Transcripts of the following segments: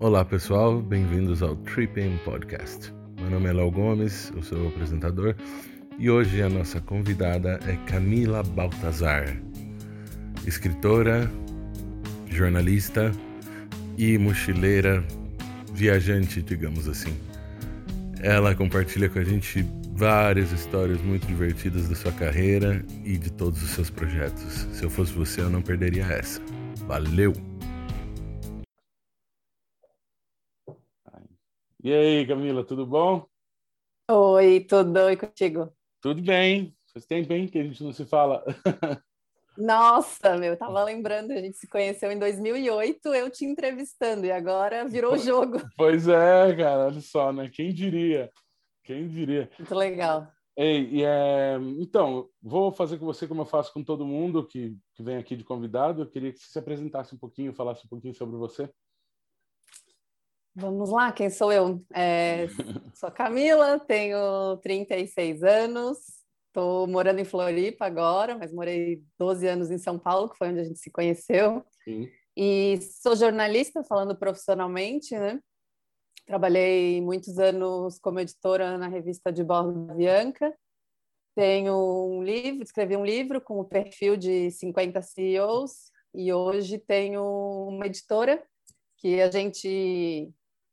Olá pessoal, bem-vindos ao Tripping Podcast. Meu nome é Léo Gomes, eu sou o apresentador e hoje a nossa convidada é Camila Baltazar, escritora, jornalista e mochileira, viajante, digamos assim. Ela compartilha com a gente várias histórias muito divertidas da sua carreira e de todos os seus projetos. Se eu fosse você, eu não perderia essa. Valeu! E aí, Camila, tudo bom? Oi, tudo e contigo? Tudo bem. Faz tempo bem que a gente não se fala. Nossa, meu, tava lembrando, a gente se conheceu em 2008, eu te entrevistando, e agora virou jogo. Pois é, cara, olha só, né? Quem diria? Quem diria? Muito legal. Ei, e, é, então, vou fazer com você como eu faço com todo mundo que, que vem aqui de convidado. Eu queria que você se apresentasse um pouquinho, falasse um pouquinho sobre você. Vamos lá, quem sou eu? É, sou Camila, tenho 36 anos, estou morando em Floripa agora, mas morei 12 anos em São Paulo, que foi onde a gente se conheceu. Sim. E sou jornalista, falando profissionalmente, né? Trabalhei muitos anos como editora na revista de bordo da Bianca. Tenho um livro, escrevi um livro com o perfil de 50 CEOs e hoje tenho uma editora que a gente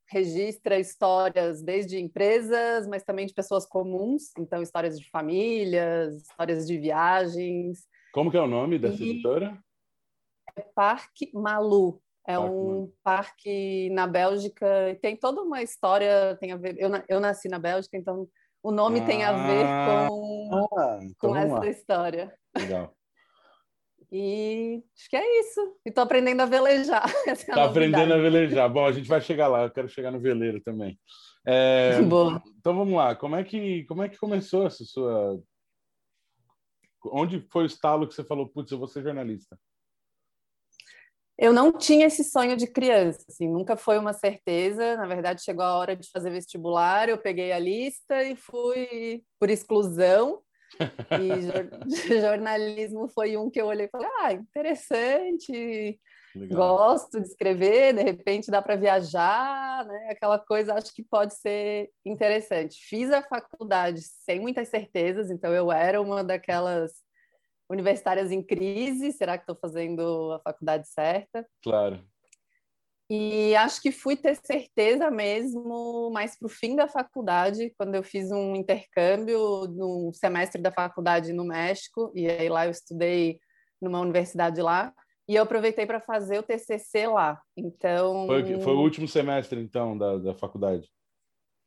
registra histórias desde empresas, mas também de pessoas comuns, então histórias de famílias, histórias de viagens. Como que é o nome dessa e editora? É Parque Malu. É parque um Malu. parque na Bélgica, tem toda uma história, tem a ver. Eu, eu nasci na Bélgica, então o nome ah, tem a ver ah. com, ah, então com essa lá. história. Legal. E acho que é isso. E tô aprendendo a velejar. Está é aprendendo a velejar. Bom, a gente vai chegar lá. Eu quero chegar no veleiro também. É, Bom. Então vamos lá. Como é que como é que começou essa sua? Onde foi o estalo que você falou, putz, eu vou ser jornalista? Eu não tinha esse sonho de criança, assim, nunca foi uma certeza. Na verdade, chegou a hora de fazer vestibular, eu peguei a lista e fui por exclusão. E jornalismo foi um que eu olhei e falei: ah, interessante, Legal. gosto de escrever, de repente dá para viajar, né? Aquela coisa acho que pode ser interessante. Fiz a faculdade sem muitas certezas, então eu era uma daquelas universitárias em crise. Será que estou fazendo a faculdade certa? Claro. E acho que fui ter certeza mesmo mais para o fim da faculdade, quando eu fiz um intercâmbio no semestre da faculdade no México, e aí lá eu estudei numa universidade lá, e eu aproveitei para fazer o TCC lá. Então. Foi, foi o último semestre, então, da, da faculdade?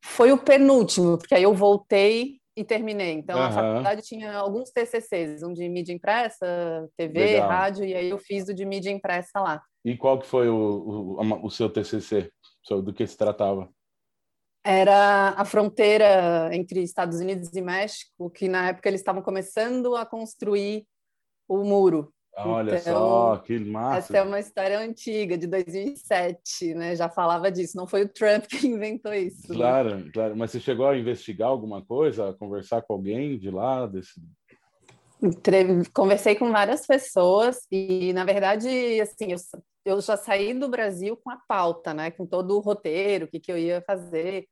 Foi o penúltimo, porque aí eu voltei e terminei. Então, uhum. a faculdade tinha alguns TCCs, um de mídia impressa, TV, Legal. rádio, e aí eu fiz o de mídia impressa lá. E qual que foi o, o, o seu TCC? Do que se tratava? Era a fronteira entre Estados Unidos e México, que na época eles estavam começando a construir o muro. Olha então, só, que massa. Essa é uma história antiga, de 2007, né? Já falava disso, não foi o Trump que inventou isso. Né? Claro, né? claro. Mas você chegou a investigar alguma coisa, a conversar com alguém de lá? Desse... Conversei com várias pessoas e, na verdade, assim, eu, eu já saí do Brasil com a pauta, né? Com todo o roteiro, o que, que eu ia fazer.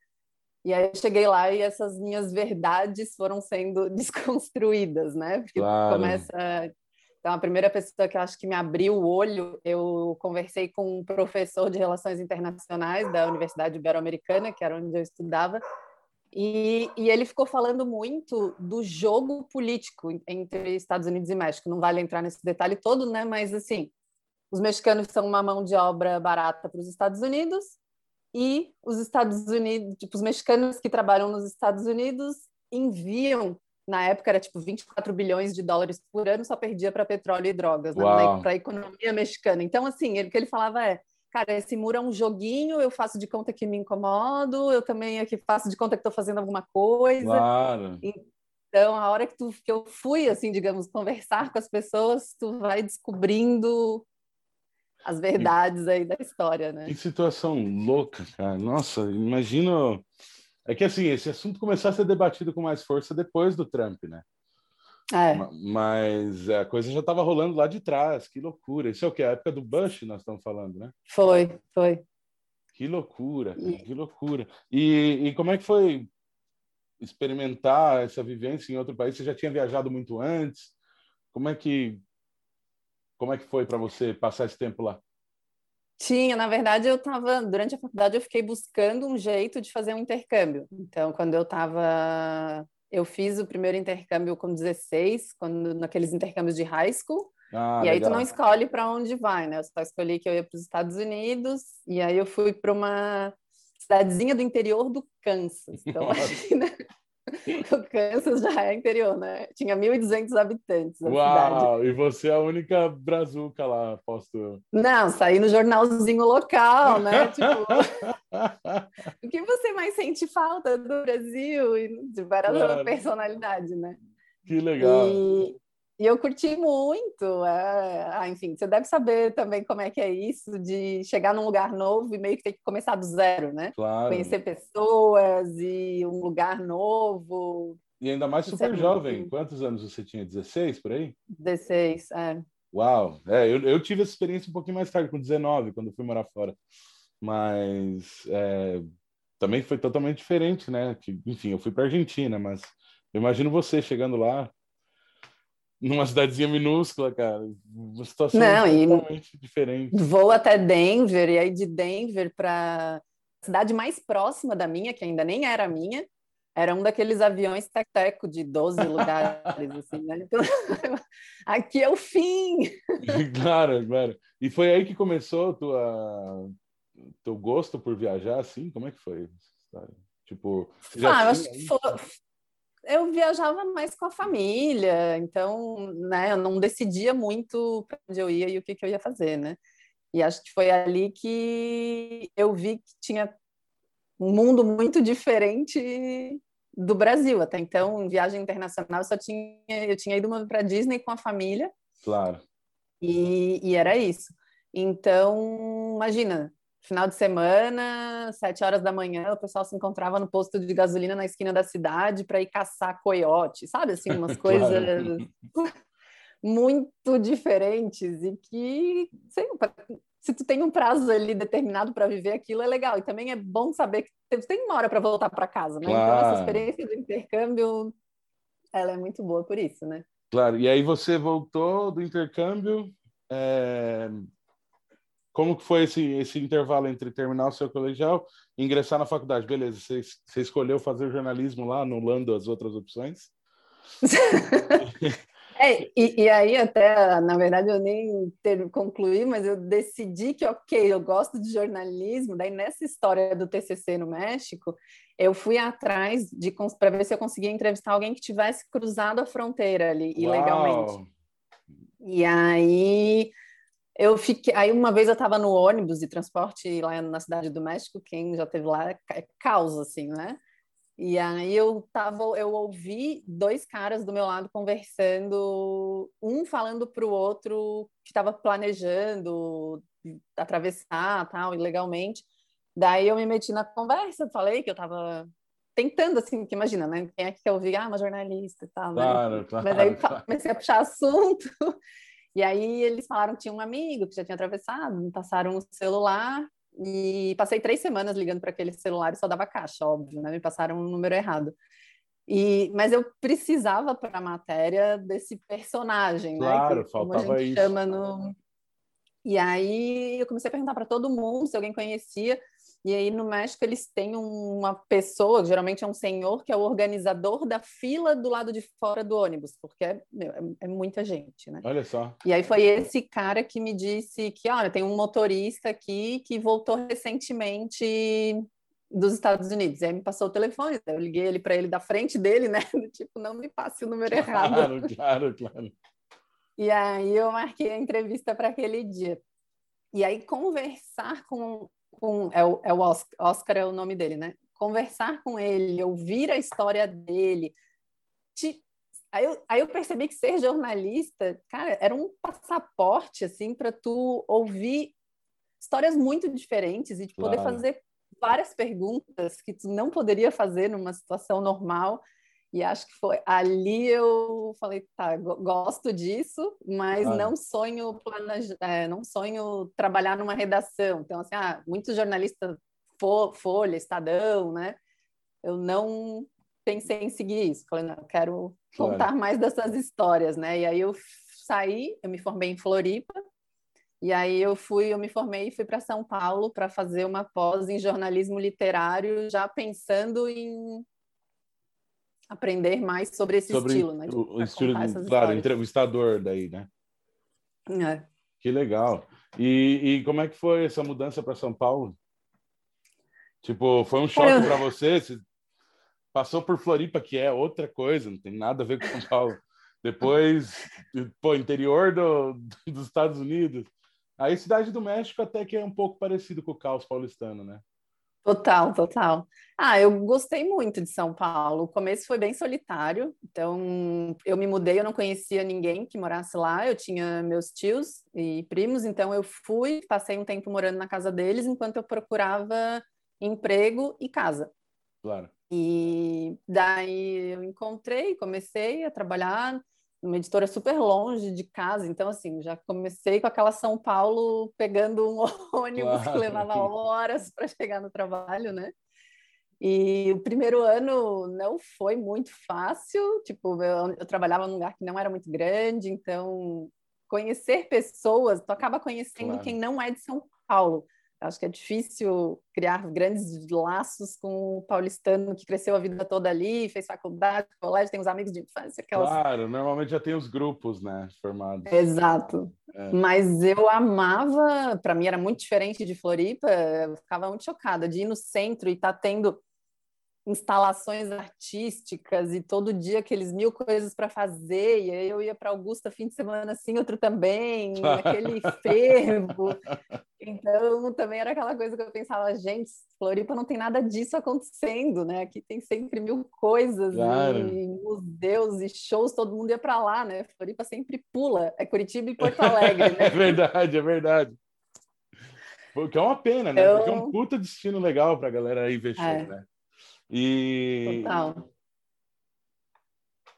E aí eu cheguei lá e essas minhas verdades foram sendo desconstruídas, né? Porque claro. começa então, a primeira pessoa que eu acho que me abriu o olho, eu conversei com um professor de Relações Internacionais da Universidade Ibero-Americana, que era onde eu estudava, e, e, ele ficou falando muito do jogo político entre Estados Unidos e México. Não vale entrar nesse detalhe todo, né? Mas, assim, os mexicanos são uma mão de obra barata para os Estados Unidos e os Estados Unidos, tipo, os mexicanos que trabalham nos Estados Unidos enviam na época era tipo 24 bilhões de dólares por ano, só perdia para petróleo e drogas, né? para a economia mexicana. Então, assim, ele, o que ele falava é, cara, esse muro é um joguinho, eu faço de conta que me incomodo, eu também aqui faço de conta que estou fazendo alguma coisa. Claro. Então, a hora que, tu, que eu fui, assim, digamos, conversar com as pessoas, tu vai descobrindo as verdades aí da história, né? Que situação louca, cara. Nossa, imagina é que assim, esse assunto começou a ser debatido com mais força depois do Trump, né? É. Mas a coisa já estava rolando lá de trás, que loucura. Isso é o que? A época do Bush nós estamos falando, né? Foi, foi. Que loucura, e... que loucura. E, e como é que foi experimentar essa vivência em outro país? Você já tinha viajado muito antes? Como é que como é que foi para você passar esse tempo lá? Tinha, na verdade, eu estava durante a faculdade eu fiquei buscando um jeito de fazer um intercâmbio. Então, quando eu estava eu fiz o primeiro intercâmbio com 16, quando naqueles intercâmbios de high school. Ah, e aí legal. tu não escolhe para onde vai, né? Eu só escolhi que eu ia para os Estados Unidos e aí eu fui para uma cidadezinha do interior do Kansas. Então, imagina, o Kansas já é interior, né? Tinha 1.200 habitantes. Uau! Cidade. E você é a única brazuca lá, aposto. Não, saí no jornalzinho local, né? tipo, o que você mais sente falta do Brasil? E de várias claro. personalidade, né? Que legal. E, e eu curti muito. É, ah, enfim, você deve saber também como é que é isso de chegar num lugar novo e meio que ter que começar do zero, né? Claro. Conhecer pessoas e um lugar novo. E ainda mais super é jovem. Muito... Quantos anos você tinha? 16 por aí? 16, é. Uau! É, eu, eu tive essa experiência um pouquinho mais tarde, com 19, quando fui morar fora. Mas é, também foi totalmente diferente, né? Que, enfim, eu fui para Argentina, mas eu imagino você chegando lá, numa cidadezinha minúscula, cara. Uma situação Não, totalmente e diferente. Vou até Denver, e aí de Denver para cidade mais próxima da minha, que ainda nem era minha, era um daqueles aviões tec-teco de 12 lugares, assim, né? Então, aqui é o fim! claro, claro. E foi aí que começou tua teu gosto por viajar, assim? Como é que foi? Tipo, ah, eu acho que foi, eu viajava mais com a família, então, né, eu não decidia muito para onde eu ia e o que, que eu ia fazer, né? E acho que foi ali que eu vi que tinha um mundo muito diferente do Brasil. Até então, em viagem internacional, eu só tinha eu tinha ido para Disney com a família. Claro. E, e era isso. Então, imagina, final de semana, sete horas da manhã, o pessoal se encontrava no posto de gasolina na esquina da cidade para ir caçar coiote, sabe? Assim, umas coisas muito diferentes e que, sei, se tu tem um prazo ali determinado para viver aquilo, é legal. E também é bom saber que tem uma hora para voltar para casa, né? Claro. Então, essa experiência do intercâmbio, ela é muito boa por isso, né? Claro. E aí você voltou do intercâmbio... É como que foi esse, esse intervalo entre terminar o seu colegial e ingressar na faculdade? Beleza, você, você escolheu fazer jornalismo lá, anulando as outras opções? é, e, e, aí até, na verdade, eu nem ter, concluí, mas eu decidi que, ok, eu gosto de jornalismo, daí nessa história do TCC no México, eu fui atrás de para ver se eu conseguia entrevistar alguém que tivesse cruzado a fronteira ali, Uau. ilegalmente. E aí eu fiquei. Aí uma vez eu estava no ônibus de transporte lá na cidade do México, quem já teve lá é, caos, assim, né? E aí eu tava, eu ouvi dois caras do meu lado conversando, um falando para o outro que estava planejando atravessar tal ilegalmente. Daí eu me meti na conversa, falei que eu estava tentando assim, que imagina, né? Quem é que quer ouvir? Ah, uma jornalista e tal, né? Claro, claro, Mas aí comecei a puxar assunto. E aí eles falaram que tinha um amigo que já tinha atravessado, me passaram o celular e passei três semanas ligando para aquele celular e só dava caixa, óbvio, né? Me passaram um número errado. E, mas eu precisava para a matéria desse personagem, claro, né? Que, faltava como a gente isso. chama no... E aí eu comecei a perguntar para todo mundo se alguém conhecia. E aí no México eles têm uma pessoa, geralmente é um senhor, que é o organizador da fila do lado de fora do ônibus, porque é, meu, é, é, muita gente, né? Olha só. E aí foi esse cara que me disse que, olha, tem um motorista aqui que voltou recentemente dos Estados Unidos. E aí me passou o telefone, eu liguei ele para ele da frente dele, né? tipo, não me passe o número claro, errado. Claro, claro, claro. E aí eu marquei a entrevista para aquele dia. E aí conversar com com é o, é o Oscar, Oscar é o nome dele, né? Conversar com ele, ouvir a história dele. Te, aí, eu, aí eu percebi que ser jornalista, cara, era um passaporte assim para tu ouvir histórias muito diferentes e de poder claro. fazer várias perguntas que tu não poderia fazer numa situação normal. E acho que foi ali eu falei, tá, gosto disso, mas ah. não sonho planejar, é, não sonho trabalhar numa redação. Então, assim, ah, muitos jornalistas Folha, Estadão, né? Eu não pensei em seguir isso. Falei, não, eu quero claro. contar mais dessas histórias, né? E aí eu saí, eu me formei em Floripa, e aí eu fui, eu me formei e fui para São Paulo para fazer uma pós em jornalismo literário, já pensando em aprender mais sobre esse sobre estilo, né? O, o estilo, claro, entrevistador daí, né? É. Que legal. E, e como é que foi essa mudança para São Paulo? Tipo, foi um choque para você? Você passou por Floripa, que é outra coisa, não tem nada a ver com São Paulo. Depois, pô, interior do, dos Estados Unidos. Aí, Cidade do México até que é um pouco parecido com o caos paulistano, né? Total, total. Ah, eu gostei muito de São Paulo. O começo foi bem solitário, então eu me mudei, eu não conhecia ninguém que morasse lá. Eu tinha meus tios e primos, então eu fui, passei um tempo morando na casa deles enquanto eu procurava emprego e casa. Claro. E daí eu encontrei, comecei a trabalhar uma editora super longe de casa, então assim, já comecei com aquela São Paulo pegando um ônibus claro. que levava horas para chegar no trabalho, né? E o primeiro ano não foi muito fácil, tipo, eu, eu trabalhava num lugar que não era muito grande, então conhecer pessoas, tu acaba conhecendo claro. quem não é de São Paulo. Acho que é difícil criar grandes laços com o paulistano que cresceu a vida toda ali, fez faculdade, colégio, tem os amigos de infância. Aquelas... Claro, normalmente já tem os grupos, né, formados. Exato. É. Mas eu amava, para mim era muito diferente de Floripa, eu ficava muito chocada de ir no centro e estar tá tendo instalações artísticas e todo dia aqueles mil coisas para fazer. E aí eu ia para Augusta fim de semana assim, outro também, aquele fervo. Então também era aquela coisa que eu pensava, gente, Floripa não tem nada disso acontecendo, né? Aqui tem sempre mil coisas claro. e museus e shows, todo mundo ia para lá, né? Floripa sempre pula, é Curitiba e Porto Alegre, né? é verdade, é verdade. Porque é uma pena, né? Então... Porque é um puta destino legal para a galera show, é. né? E Total.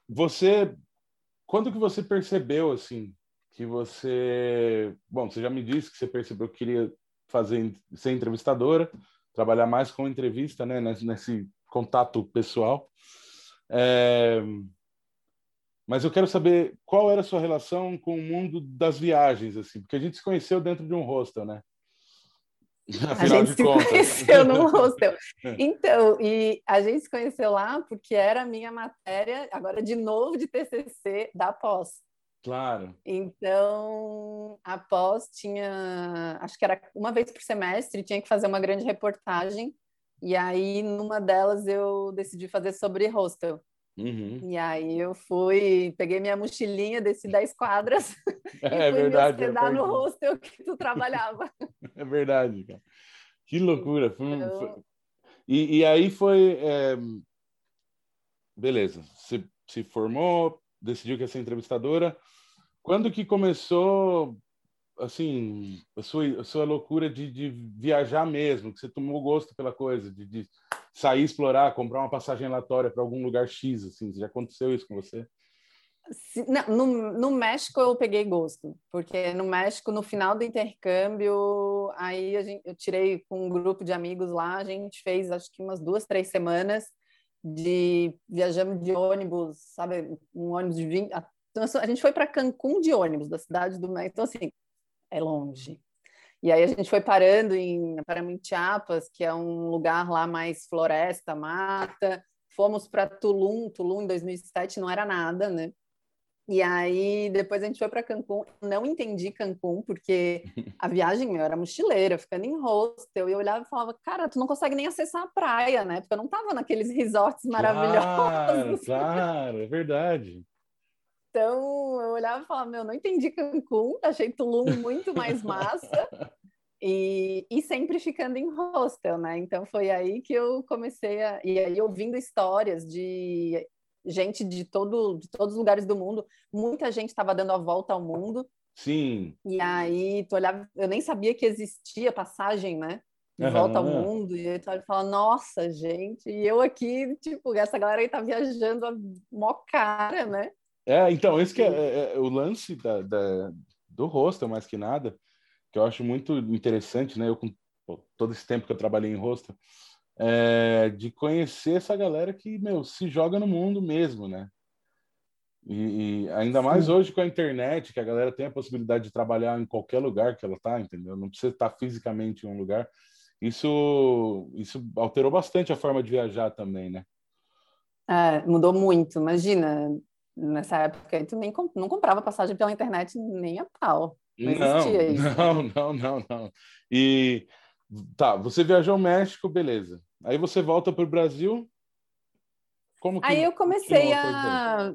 você, quando que você percebeu assim que você, bom, você já me disse que você percebeu que queria fazer ser entrevistadora, trabalhar mais com entrevista, né, nesse, contato pessoal. É, mas eu quero saber qual era a sua relação com o mundo das viagens, assim, porque a gente se conheceu dentro de um hostel, né? a gente se contas. conheceu num hostel. Então, e a gente se conheceu lá porque era a minha matéria, agora de novo de TCC da pós. Claro. Então, a pós tinha, acho que era uma vez por semestre, tinha que fazer uma grande reportagem. E aí, numa delas, eu decidi fazer sobre hostel. Uhum. E aí eu fui, peguei minha mochilinha, desci 10 quadras é, e fui verdade, me hospedar é no hostel que tu trabalhava. É verdade, cara. Que loucura. Foi, então... foi... E, e, aí foi... É... Beleza, você se formou, decidiu que ia ser entrevistadora. Quando que começou assim, a sua, a sua loucura de, de viajar mesmo, que você tomou gosto pela coisa, de, de sair explorar, comprar uma passagem aleatória para algum lugar X, assim, já aconteceu isso com você? Não, no, no, México eu peguei gosto, porque no México, no final do intercâmbio, aí gente, eu tirei com um grupo de amigos lá, a gente fez acho que umas duas, três semanas de viajamos de ônibus, sabe, um ônibus de 20. A, a gente foi para Cancún de ônibus, da cidade do México, então assim, é longe. E aí a gente foi parando em Chiapas, que é um lugar lá mais floresta, mata. Fomos para Tulum, Tulum em 2007 não era nada, né? E aí depois a gente foi para Cancún. Não entendi Cancún porque a viagem meu era mochileira, ficando em hostel. E eu olhava e falava, cara, tu não consegue nem acessar a praia, né? Porque eu não tava naqueles resorts maravilhosos. Claro, claro, é verdade. Então eu olhava e falava, meu, não entendi Cancún, achei Tulum muito mais massa. E, e, sempre ficando em hostel, né? Então foi aí que eu comecei a. E aí ouvindo histórias de gente de, todo, de todos os lugares do mundo, muita gente estava dando a volta ao mundo. Sim. E aí tu olhava, eu nem sabia que existia passagem, né? De uhum. volta ao mundo, e tu fala, nossa, gente, e eu aqui, tipo, essa galera aí tá viajando a mó cara, né? É, então, esse que é, é, é o lance da, da, do hostel, mais que nada, que eu acho muito interessante, né? Eu com todo esse tempo que eu trabalhei em hostel, é, de conhecer essa galera que, meu, se joga no mundo mesmo, né? E, e, ainda mais Sim. hoje com a internet, que a galera tem a possibilidade de trabalhar em qualquer lugar que ela tá, entendeu? Não precisa estar fisicamente em um lugar. Isso, isso alterou bastante a forma de viajar também, né? É, mudou muito. Imagina, nessa época tu nem não comprava passagem pela internet nem a pau. Não, não, não, não, não, não. E tá, você viajou ao México, beleza. Aí você volta para o Brasil. Como que Aí eu comecei a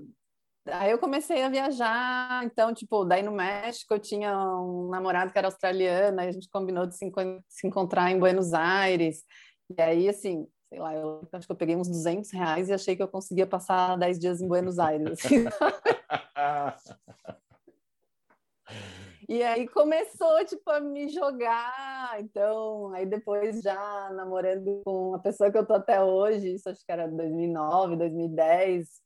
Aí eu comecei a viajar, então, tipo, daí no México eu tinha um namorado que era australiano, aí a gente combinou de se, se encontrar em Buenos Aires. E aí, assim, sei lá, eu acho que eu peguei uns 200 reais e achei que eu conseguia passar 10 dias em Buenos Aires. Assim. e aí começou, tipo, a me jogar. Então, aí depois já namorando com a pessoa que eu tô até hoje, isso acho que era 2009, 2010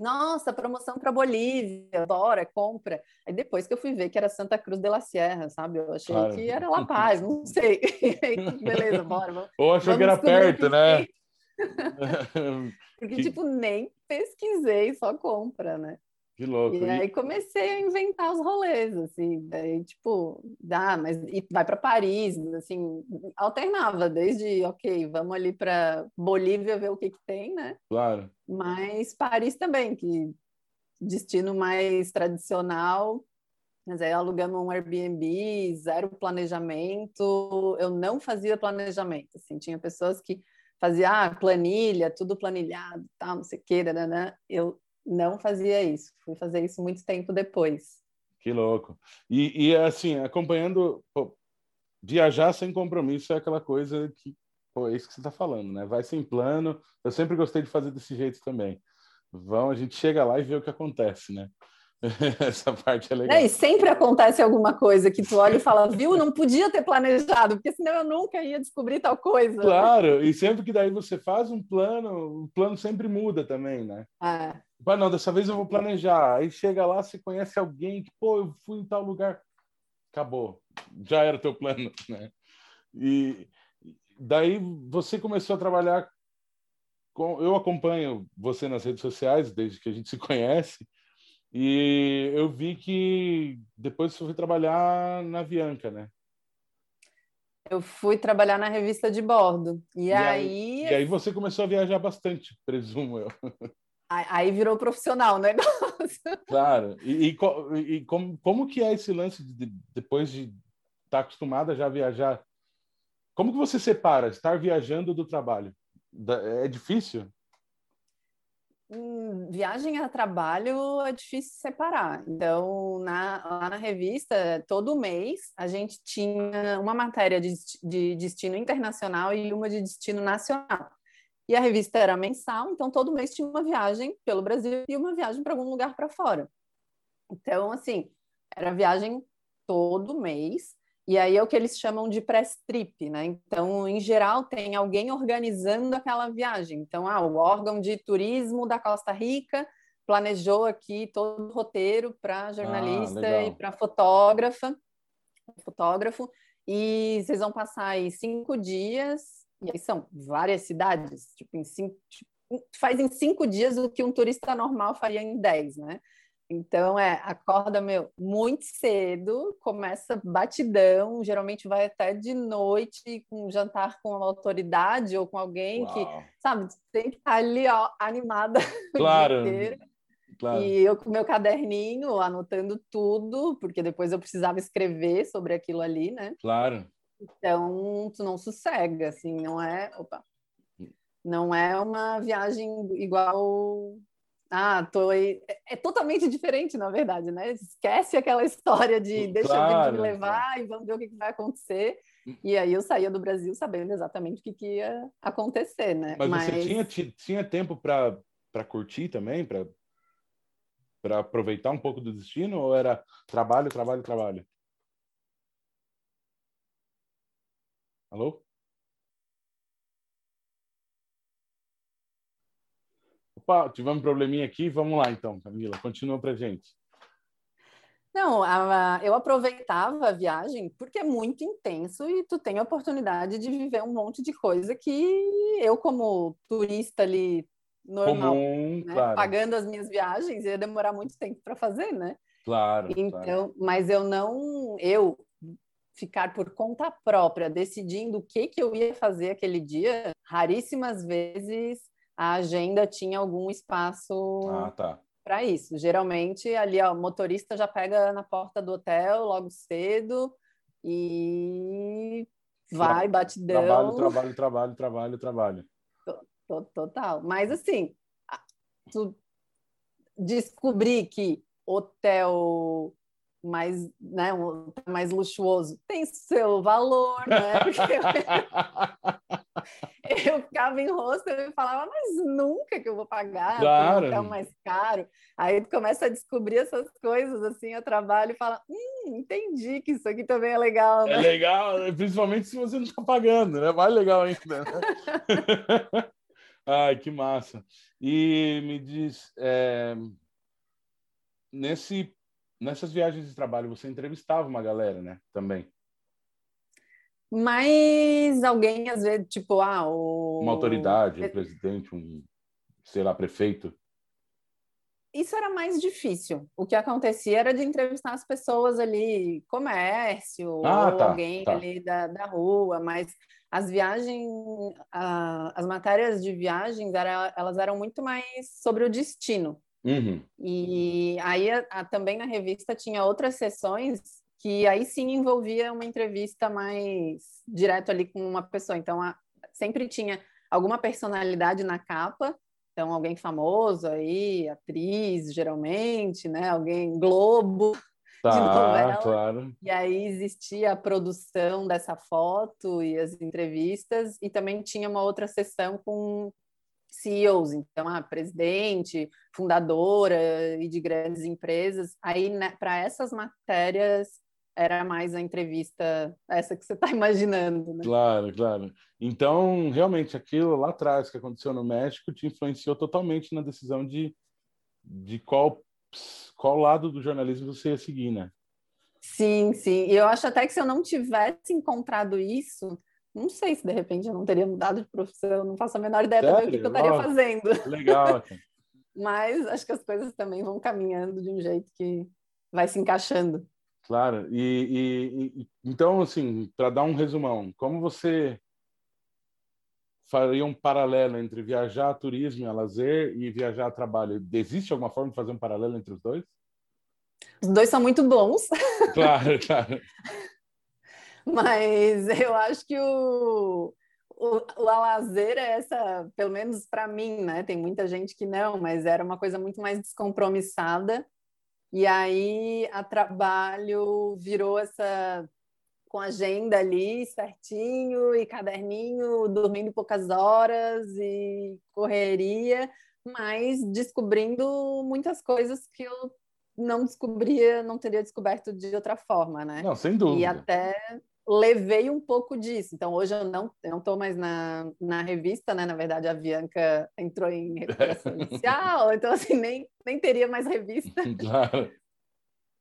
nossa, promoção para Bolívia, bora, compra. Aí depois que eu fui ver que era Santa Cruz de la Sierra, sabe? Eu achei claro. que era La Paz, não sei. Beleza, bora. Vamos, Ou achou que era perto, né? Porque, que... tipo, nem pesquisei, só compra, né? Que louco. E, e, aí comecei a inventar os rolês, assim, daí, tipo, dá, mas e vai para Paris, assim, alternava, desde, ok, vamos ali para Bolívia ver o que que tem, né? Claro. Mas Paris também, que destino mais tradicional, mas aí alugamos um Airbnb, zero planejamento, eu não fazia planejamento, assim, tinha pessoas que faziam ah, planilha, tudo planilhado, tal, não sei o que, né? eu não fazia isso. Fui fazer isso muito tempo depois. Que louco. E, e assim, acompanhando, pô, viajar sem compromisso é aquela coisa que, pô, é isso que você está falando, né? Vai sem plano. Eu sempre gostei de fazer desse jeito também. Vão, a gente chega lá e vê o que acontece, né? Essa parte é legal. É, e sempre acontece alguma coisa que tu olha e fala, viu, não podia ter planejado, porque senão eu nunca ia descobrir tal coisa. Claro, e sempre que daí você faz um plano, o plano sempre muda também, né? É. Mas não, dessa vez eu vou planejar. Aí chega lá, você conhece alguém que, pô, eu fui em tal lugar. Acabou. Já era teu plano, né? E daí você começou a trabalhar com... Eu acompanho você nas redes sociais desde que a gente se conhece. E eu vi que depois você foi trabalhar na Avianca, né? Eu fui trabalhar na revista de bordo. E, e aí... aí... E aí você começou a viajar bastante, presumo eu. Aí virou profissional o negócio. Claro. E, e, e como, como que é esse lance de, depois de estar tá acostumada já a viajar? Como que você separa estar viajando do trabalho? É difícil? Viagem a trabalho é difícil separar. Então, na, lá na revista, todo mês, a gente tinha uma matéria de, de destino internacional e uma de destino nacional. E a revista era mensal, então todo mês tinha uma viagem pelo Brasil e uma viagem para algum lugar para fora. Então, assim, era viagem todo mês. E aí é o que eles chamam de press trip, né? Então, em geral, tem alguém organizando aquela viagem. Então, ah, o órgão de turismo da Costa Rica planejou aqui todo o roteiro para jornalista ah, e para fotógrafa, fotógrafo, e vocês vão passar aí cinco dias e aí são várias cidades, tipo, em cinco, tipo, faz em cinco dias o que um turista normal faria em dez, né? Então, é, acorda, meu, muito cedo, começa batidão, geralmente vai até de noite, com jantar com uma autoridade ou com alguém Uau. que, sabe, tem que estar ali, ó, animada claro. Claro. E eu com meu caderninho, anotando tudo, porque depois eu precisava escrever sobre aquilo ali, né? Claro. Então, tu não sossega, assim, não é. Opa! Não é uma viagem igual. Ah, tô aí. É, é totalmente diferente, na verdade, né? Esquece aquela história de deixa claro, me levar claro. e vamos ver o que, vai acontecer. E aí eu saía do Brasil sabendo exatamente o que, que ia acontecer, né? Mas, Mas... você tinha, tinha tempo para curtir também, para aproveitar um pouco do destino, ou era trabalho, trabalho, trabalho? Alô? Opa, tivemos um probleminha aqui. Vamos lá, então, Camila. Continua para gente. Não, a, eu aproveitava a viagem porque é muito intenso e tu tem a oportunidade de viver um monte de coisa que eu, como turista ali normal, Comum, né, claro. pagando as minhas viagens, ia demorar muito tempo para fazer, né? Claro. Então, claro. mas eu não, eu ficar por conta própria decidindo o que que eu ia fazer aquele dia, raríssimas vezes a agenda tinha algum espaço Ah, tá. para isso. Geralmente ali ó, o motorista já pega na porta do hotel logo cedo e vai batidão. Trabalho, trabalho, trabalho, trabalho, trabalho. To- Total. Mas assim, tu descobrir que hotel mais, né, hotel mais luxuoso tem seu valor, né? Porque eu, ficava em hostel e falava, mas nunca que eu vou pagar Claro. um hotel mais caro. Aí tu começa a descobrir essas coisas assim, eu trabalho e fala, hum, entendi que isso aqui também é legal, É né? legal, principalmente se você não está pagando, né? Mais legal ainda. né? Ai, que massa. E me diz, é, nesse, nessas viagens de trabalho, você entrevistava uma galera, né? Também. Mas alguém, às vezes, tipo, ah, o... Uma autoridade, um presidente, um, sei lá, prefeito. Isso era mais difícil. O que acontecia era de entrevistar as pessoas ali, comércio, Ah, ou tá, alguém tá. ali da, da rua, mas as viagens, ah, as matérias de viagens, era, elas eram muito mais sobre o destino. Uhum. E aí a- a- também na revista tinha outras sessões que aí sim envolvia uma entrevista mais direto ali com uma pessoa. Então a- sempre tinha alguma personalidade na capa, então alguém famoso aí, atriz geralmente, né? Alguém Globo. Tá, novela. claro. E aí existia a produção dessa foto e as entrevistas, e também tinha uma outra sessão com CEOs, então, ah, presidente, fundadora e de grandes empresas. Aí, né, para essas matérias, era mais a entrevista, essa que você está imaginando, né? Claro, claro. Então, realmente, aquilo lá atrás que aconteceu no México te influenciou totalmente na decisão de, de qual, qual lado do jornalismo você ia seguir, né? Sim, sim. E eu acho até que se eu não tivesse encontrado isso, não sei se de repente eu não teria mudado de profissão, não faço a menor ideia também o que, eu estaria Sério? fazendo. Legal. Mas acho que as coisas também vão caminhando de um jeito que vai se encaixando. Claro. E, e- e- então, assim, para dar um resumão, como você faria um paralelo entre viajar a turismo e a lazer e viajar a trabalho? Existe alguma forma de fazer um paralelo entre os dois? Os dois são muito bons, Claro, claro. mas eu acho que o, o, o lazer é essa, pelo menos para mim, né? Tem muita gente que não, mas era uma coisa muito mais descompromissada. E aí a trabalho virou essa com agenda ali certinho e caderninho, dormindo poucas horas e correria, mas descobrindo muitas coisas que eu não descobria, não teria descoberto de outra forma, né? Não, sem E dúvida. até levei um pouco disso. Então, hoje eu não estou mais na, na revista, né? Na verdade, a Bianca entrou em recuperação inicial, então, assim, nem, nem teria mais revista. Claro.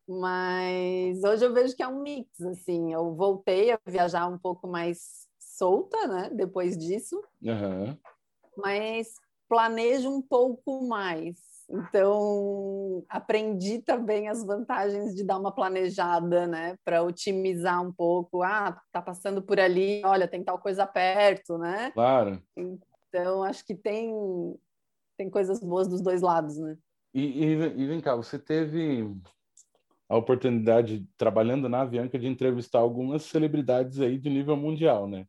Mas hoje eu vejo que é um mix, assim. Eu voltei a viajar um pouco mais solta, né? Depois disso, Aham. mas planejo um pouco mais. Então, aprendi também as vantagens de dar uma planejada, né? Para otimizar um pouco. Ah, tá passando por ali, olha, tem tal coisa perto, né? Claro. Então, acho que tem, tem coisas boas dos dois lados, né? E, e, e vem cá, você teve a oportunidade, trabalhando na Avianca, de entrevistar algumas celebridades aí de nível mundial, né?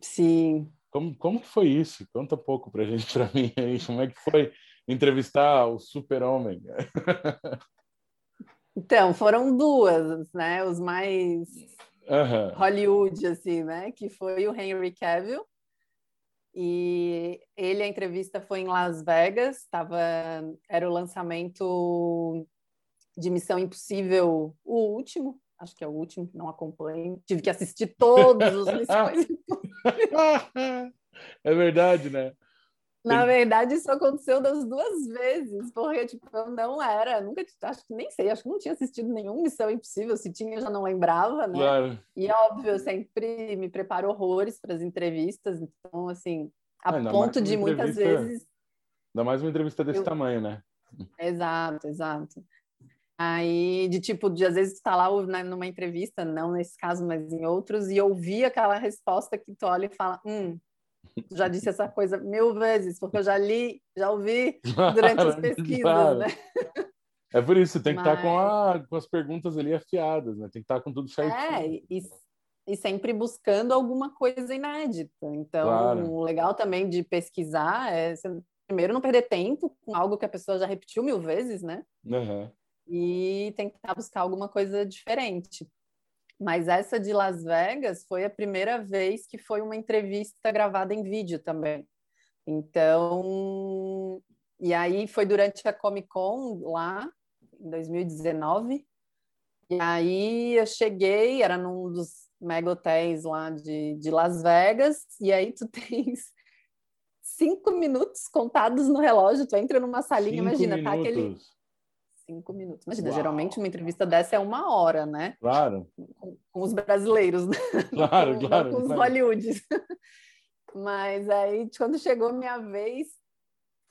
Sim. Como, como que foi isso? Conta um pouco pra gente, pra mim aí, como é que foi entrevistar o super-homem? Então, foram duas, né? Os mais Aham. Hollywood, assim, né? Que foi o Henry Cavill. E ele, a entrevista foi em Las Vegas, tava, era o lançamento de Missão Impossível, o último, acho que é o último, não acompanho. Tive que assistir todos os Missões É verdade, né? Na verdade, isso aconteceu das duas vezes, porque tipo, eu não era, nunca, acho que nem sei, acho que não tinha assistido nenhum Missão Impossível, se tinha, eu já não lembrava, né? Claro. E óbvio, eu sempre me preparo horrores para as entrevistas, então, assim, a ponto de muitas vezes. Ainda mais uma entrevista desse eu... tamanho, né? Exato, exato. Aí, de tipo, de às vezes tu tá lá né, numa entrevista, não nesse caso, mas em outros, e ouvir aquela resposta que tu olha e fala, hum, já disse essa coisa mil vezes, porque eu já li, já ouvi durante as pesquisas, claro. né? É por isso, tem que Mas... estar com, a, com as perguntas ali afiadas, né? Tem que estar com tudo certinho. É, e, e sempre buscando alguma coisa inédita. Então, claro. o legal também de pesquisar é, primeiro, não perder tempo com algo que a pessoa já repetiu mil vezes, né? Uhum. E tentar buscar alguma coisa diferente. Mas essa de Las Vegas foi a primeira vez que foi uma entrevista gravada em vídeo também. Então, e aí foi durante a Comic Con lá, em 2019. E aí eu cheguei, era num dos mega hotéis lá de, de Las Vegas, e aí tu tens cinco minutos contados no relógio, tu entra numa salinha, cinco imagina, minutos. tá aquele cinco minutos. Imagina, Uau. geralmente uma entrevista dessa é uma hora, né? Claro. Com, com os brasileiros, né? Claro, com, claro. Com os claro. Hollywoods. Mas aí, quando chegou minha vez,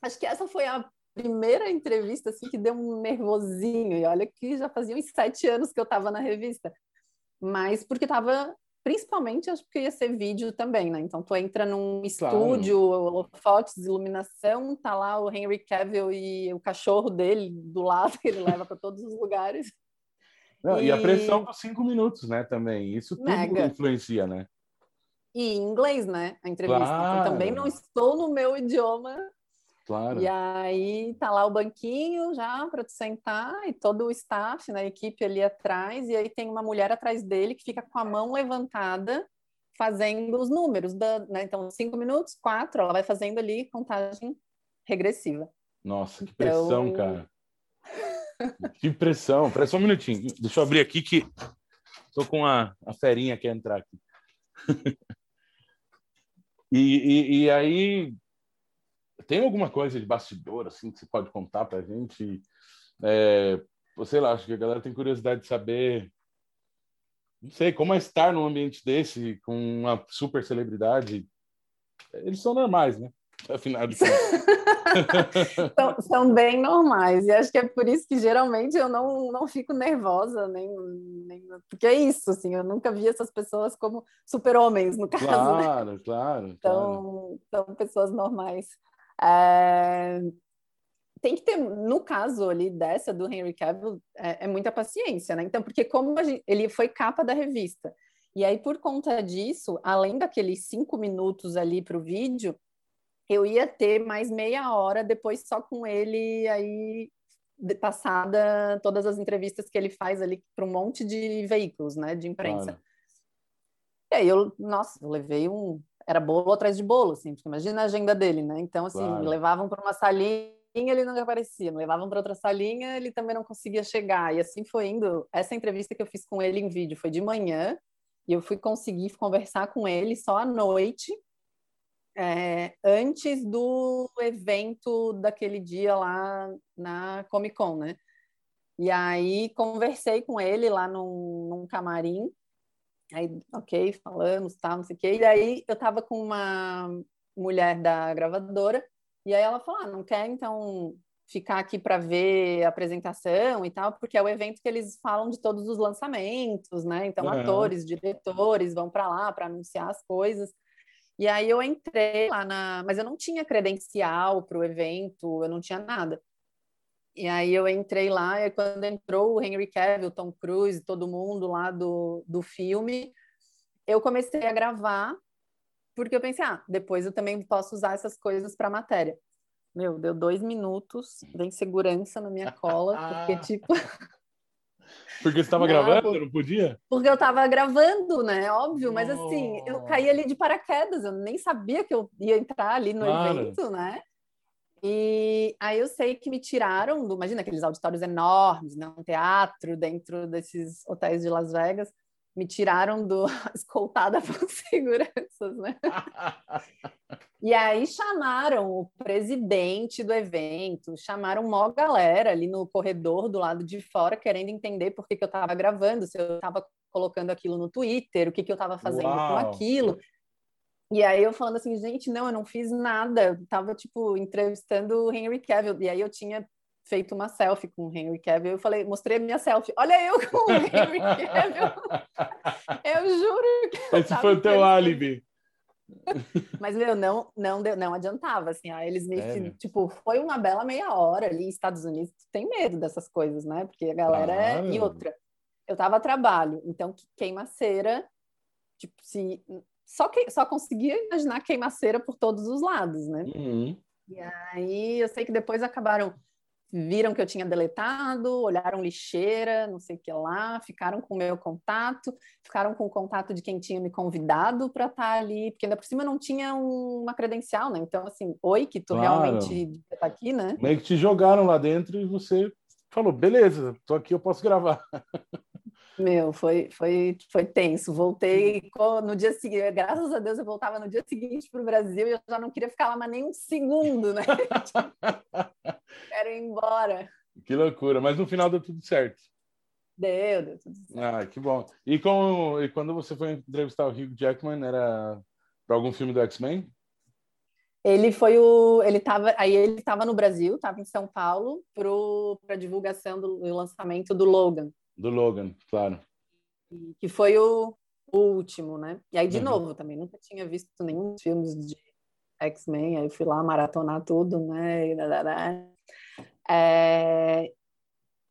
acho que essa foi a primeira entrevista assim que deu um nervosinho. E olha que já fazia uns sete anos que eu estava na revista. Mas porque estava principalmente acho que ia ser vídeo também, né? Então tu entra num claro. estúdio, fotos, iluminação, tá lá o Henry Cavill e o cachorro dele do lado que ele leva para todos os lugares. Não, e... e... a pressão dos cinco minutos, né? Também isso tudo Mega. influencia, né? E em inglês, né? A entrevista. Claro. Então, também não estou no meu idioma Claro. E aí tá lá o banquinho já para tu sentar e todo o staff, na né, equipe ali atrás, e aí tem uma mulher atrás dele que fica com a mão levantada fazendo os números, da, né? Então, cinco minutos, quatro, ela vai fazendo ali contagem regressiva. Nossa, que pressão, então... cara. que pressão. Presta só um minutinho. Deixa eu abrir aqui que tô com a, a ferinha que entrar aqui. e, e, e aí, tem alguma coisa de bastidor assim que você pode contar para a gente? É, sei lá, acho que a galera tem curiosidade de saber. Não sei como é estar num ambiente desse com uma super celebridade. Eles são normais, né? Afinal de contas. são, são, bem normais. E acho que é por isso que geralmente eu não, não fico nervosa, nem, nem, porque é isso, assim, eu nunca vi essas pessoas como super-homens, no caso. Claro, né? claro. Então, claro. são pessoas normais. É, tem que ter, no caso ali dessa do Henry Cavill, é, é muita paciência, né? Então, porque como gente, ele foi capa da revista, e aí por conta disso, além daqueles cinco minutos ali para o vídeo, eu ia ter mais meia hora depois só com ele aí passada todas as entrevistas que ele faz ali para um monte de veículos, né, de imprensa. Claro. E aí eu, nossa, eu levei um, era bolo atrás de bolo, assim, porque imagina a agenda dele, né? Então, assim, claro. levavam para uma salinha, ele não aparecia, levavam para outra salinha, ele também não conseguia chegar. E assim foi indo. Essa entrevista que eu fiz com ele em vídeo foi de manhã, e eu fui conseguir conversar com ele só à noite, é, antes do evento daquele dia lá na Comic Con, né? E aí conversei com ele lá num, num camarim, Aí, ok, falamos, tal, não sei o quê. E daí eu tava com uma mulher da gravadora, e aí ela falou: ah, não quer então ficar aqui para ver a apresentação e tal, porque é o evento que eles falam de todos os lançamentos, né? Então, atores, diretores vão para lá para anunciar as coisas. E aí eu entrei lá na. Mas eu não tinha credencial para o evento, eu não tinha nada. E aí eu entrei lá, e quando entrou o Henry Cavill, Tom Cruise, todo mundo lá do, do filme, eu comecei a gravar, porque eu pensei, ah, depois eu também posso usar essas coisas para matéria. Meu, deu dois minutos, vem segurança na minha cola, porque tipo... Porque você estava gravando, por... não podia? Porque eu estava gravando, né? Óbvio, mas assim, eu caí ali de paraquedas, eu nem sabia que eu ia entrar ali no claro. evento, né? E aí eu sei que me tiraram do, imagina aqueles auditórios enormes, né? um teatro dentro desses hotéis de Las Vegas, me tiraram do escoltada por seguranças, né? E aí chamaram o presidente do evento, chamaram uma galera ali no corredor do lado de fora, querendo entender por que, que eu estava gravando, se eu estava colocando aquilo no Twitter, o que, que eu estava fazendo Uau. com aquilo. E aí eu falando assim, gente, não, eu não fiz nada. Eu tava, tipo, entrevistando o Henry Cavill. E aí eu tinha feito uma selfie com o Henry Cavill. Eu falei, mostrei a minha selfie. Olha eu com o Henry Cavill. eu juro que Esse foi o teu álibi. Mas, meu, não, não, deu, não adiantava, assim, ó, eles me, é, tipo, foi uma bela meia hora ali, Estados Unidos, tem medo dessas coisas, né, porque a galera claro. é... E outra, eu tava a trabalho, então queima cera, tipo, se... Só, que, só conseguia imaginar queima cera por todos os lados, né? Uhum. E aí, eu sei que depois acabaram viram que eu tinha deletado, olharam lixeira, não sei o que lá, ficaram com o meu contato, ficaram com o contato de quem tinha me convidado para estar tá ali, porque ainda por cima não tinha uma credencial, né? Então, assim, oi, que tu claro. realmente está aqui, né? Meio que te jogaram lá dentro e você falou, beleza, tô aqui, eu posso gravar. Meu, foi, foi, foi tenso. Voltei no dia seguinte, graças a Deus eu voltava no dia seguinte para o Brasil e eu já não queria ficar lá mais nem um segundo, né? Quero ir embora. Que loucura, mas no final deu tudo certo. Deu, deu tudo certo. Ah, que bom. E, com, e quando você foi entrevistar o Hugh Jackman, era para algum filme do X-Men? Ele foi o. Ele tava. Aí ele estava no Brasil, estava em São Paulo, para divulgação do, do lançamento do Logan. Do Logan, claro. Que foi o, o último, né? E aí, de uhum. novo, também nunca tinha visto nenhum filmes de X-Men, aí fui lá maratonar tudo, né? É...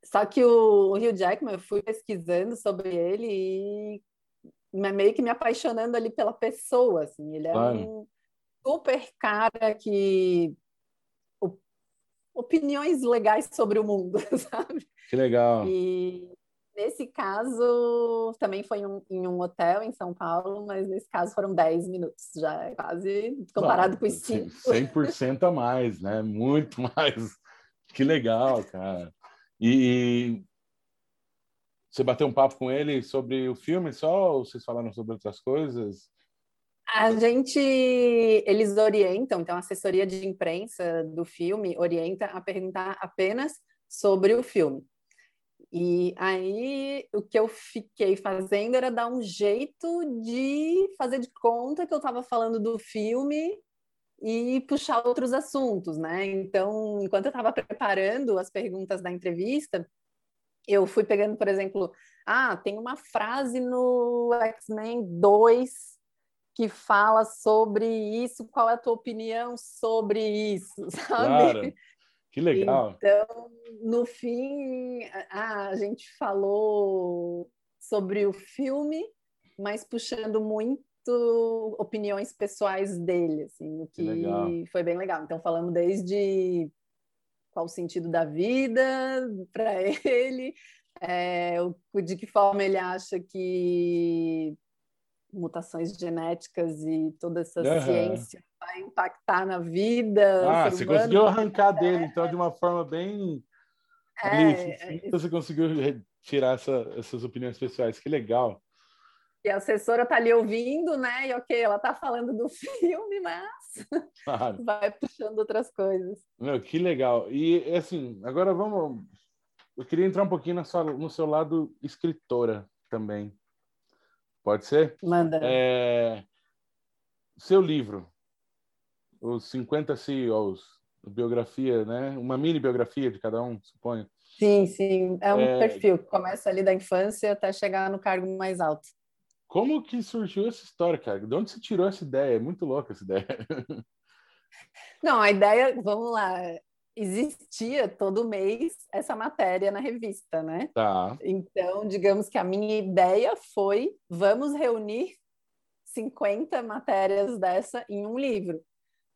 Só que o, Hugh Jackman, eu fui pesquisando sobre ele e meio que me apaixonando ali pela pessoa, assim. Ele é claro. um super cara que opiniões legais sobre o mundo, sabe? Que legal. E Nesse caso, também foi um, em um hotel em São Paulo, mas nesse caso foram 10 minutos, já é quase comparado com os 5. 100% a mais, né? Muito mais. Que legal, cara. E, você bateu um papo com ele sobre o filme só ou vocês falaram sobre outras coisas? A gente, eles orientam, então a assessoria de imprensa do filme orienta a perguntar apenas sobre o filme. E aí o que eu fiquei fazendo era dar um jeito de fazer de conta que eu estava falando do filme e puxar outros assuntos, né? Então, enquanto eu estava preparando as perguntas da entrevista, eu fui pegando, por exemplo, ah, tem uma frase no X-Men 2 que fala sobre isso, qual é a tua opinião sobre isso, sabe? Claro. Que legal. Então, no fim, a, a gente falou sobre o filme, mas puxando muito opiniões pessoais dele, assim, o que, que foi bem legal. Então, falamos desde qual o sentido da vida para ele, é, de que forma ele acha que mutações genéticas e toda essa uhum. ciência vai impactar na vida. Ah, você humano. conseguiu arrancar dele, então, de uma forma bem. É, Ali, é você conseguiu tirar essa, essas opiniões pessoais, que legal. E a assessora está ali ouvindo, né? E ok, ela está falando do filme, mas claro. vai puxando outras coisas. Meu, que legal. E assim, agora vamos. Eu queria entrar um pouquinho sua, no seu lado escritora também. Pode ser? Manda. É... Seu livro, Os 50 CEOs, biografia, né? Uma mini biografia de cada um, suponho. Sim, sim. É um é... perfil que começa ali da infância até chegar no cargo mais alto. Como que surgiu essa história, cara? De onde você tirou essa ideia? É muito louca essa ideia. Não, a ideia, vamos lá, existia todo mês essa matéria na revista, né? Tá. Então, digamos que a minha ideia foi: vamos reunir 50 matérias dessa em um livro.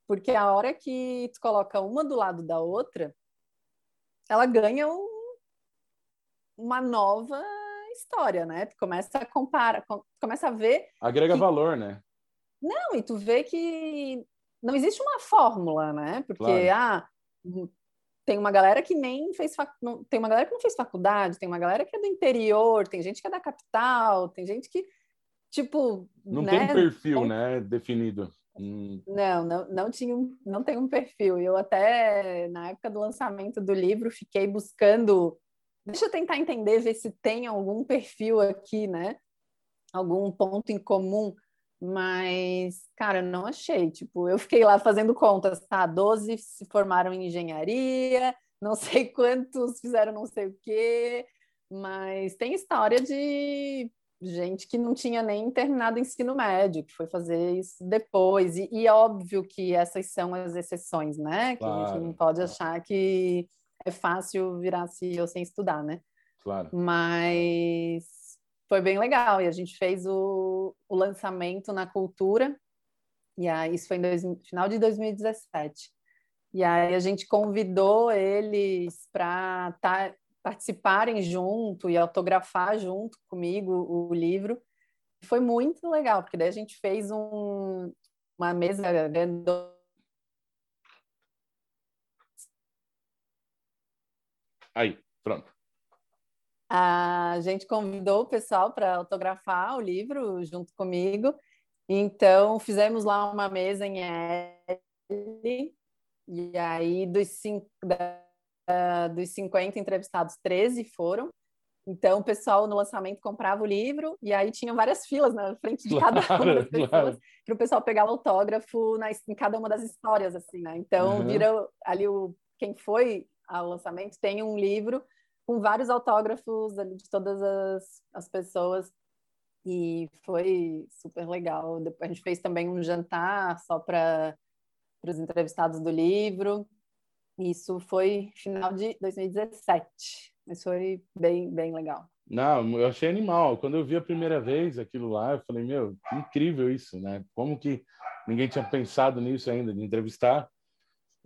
Porque a hora que tu coloca uma do lado da outra, ela ganha um, uma nova história, né? Tu começa a comparar, começa a ver. Agrega que... valor, né? Não, e tu vê que não existe uma fórmula, né? Porque, claro. ah, tem uma galera que nem fez fac... tem uma galera que não fez faculdade, tem uma galera que é do interior, tem gente que é da capital, tem gente que tipo não né? tem perfil, né, definido. Hum. Não, não, não tinha não tem um perfil. Eu até na época do lançamento do livro fiquei buscando, deixa eu tentar entender, ver se tem algum perfil aqui, né? Algum ponto em comum, mas cara, não achei. Tipo, eu fiquei lá fazendo contas, tá? 12 se formaram em engenharia, não sei quantos fizeram não sei o quê, mas tem história de gente que não tinha nem terminado ensino médio, que foi fazer isso depois. E, e óbvio que essas são as exceções, né? Que claro, a gente não pode claro. achar que é fácil virar CEO sem estudar, né? Claro. Mas foi bem legal. E a gente fez o, o lançamento na Cultura, e aí isso foi dois, final de 2017. E aí a gente convidou eles para tá participarem junto e autografar junto comigo o livro. Foi muito legal, porque daí a gente fez um, uma mesa Aí, pronto. A gente convidou o pessoal para autografar o livro junto comigo. Então, fizemos lá uma mesa em L. E aí, dos cinco, uh, dos 50 entrevistados, 13 foram. Então, o pessoal no lançamento comprava o livro e aí tinha várias filas na frente de cada claro, uma das pessoas claro. para o pessoal pegar o autógrafo na, em cada uma das histórias, assim, né? Então, uhum. vira ali o quem foi ao lançamento tem um livro com vários autógrafos de todas as, as pessoas e foi super legal. Depois a gente fez também um jantar só para os entrevistados do livro. Isso foi final de 2017. Mas foi bem, bem legal. Não, eu achei animal. Quando eu vi a primeira vez aquilo lá, eu falei, meu, incrível isso, né? Como que ninguém tinha pensado nisso ainda, de entrevistar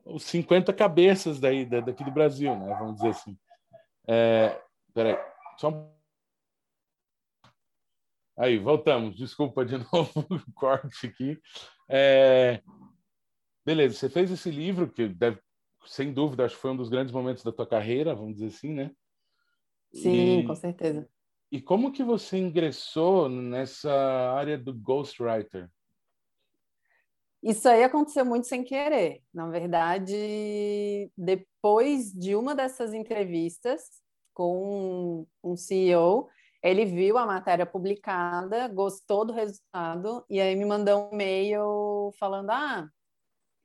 os 50 cabeças daí, daqui do Brasil, né? Vamos dizer assim. É, peraí, só um... Aí, voltamos. Desculpa de novo o corte aqui. É... Beleza, você fez esse livro que deve sem dúvida, acho que foi um dos grandes momentos da tua carreira, vamos dizer assim, né? Sim, e, com certeza. E como que você ingressou nessa área do ghostwriter? Isso aí aconteceu muito sem querer. Na verdade, depois de uma dessas entrevistas com um CEO, ele viu a matéria publicada, gostou do resultado e aí me mandou um e-mail falando: "Ah,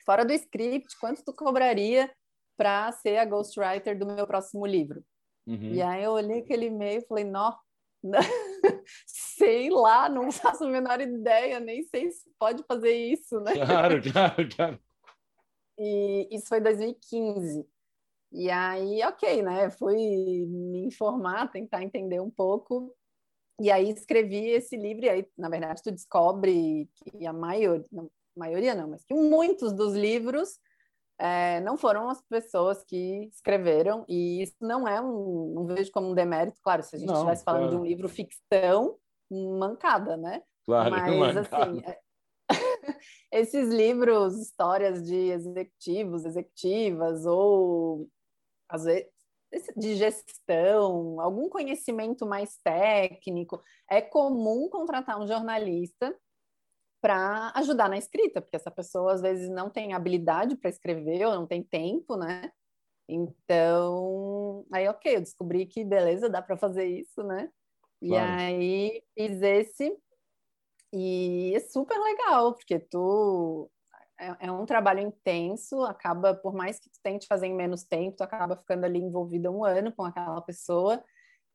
fora do script, quanto tu cobraria para ser a ghostwriter do meu próximo livro? Uhum. E aí eu olhei aquele e-mail e falei, não, sei lá, não faço a menor ideia, nem sei se pode fazer isso, né? Claro, claro, claro. E isso foi 2015. E aí, ok, né? Fui me informar, tentar entender um pouco. E aí escrevi esse livro, e aí, na verdade, tu descobre que a maioria, maioria não, mas que muitos dos livros é, não foram as pessoas que escreveram, e isso não é um, não vejo como um demérito, claro, se a gente estivesse falando claro. de um livro ficção, mancada, né? Claro, mas mancada. assim, é... esses livros, histórias de executivos, executivas, ou às vezes de gestão, algum conhecimento mais técnico, é comum contratar um jornalista para ajudar na escrita, porque essa pessoa às vezes não tem habilidade para escrever ou não tem tempo, né? Então, aí ok, eu descobri que beleza, dá para fazer isso, né? Claro. E aí fiz esse e é super legal, porque tu é, é, um trabalho intenso, acaba, por mais que tu tente fazer em menos tempo, tu acaba ficando ali envolvida um ano com aquela pessoa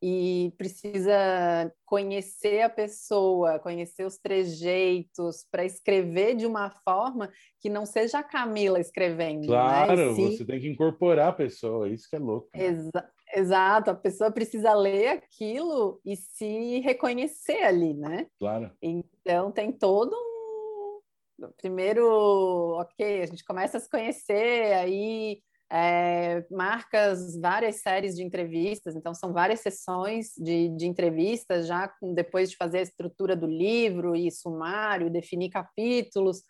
e precisa conhecer a pessoa, conhecer os trejeitos para escrever de uma forma que não seja a Camila escrevendo. Né? Claro, né? você tem que incorporar a pessoa, isso que é louco. Exa exato, a pessoa precisa ler aquilo e se reconhecer ali, né? Claro. Então tem todo um primeiro, ok, a gente começa a se conhecer, aí é, marcas várias séries de entrevistas, então são várias sessões de, de entrevistas, já com, depois de fazer a estrutura do livro e sumário, definir capítulos.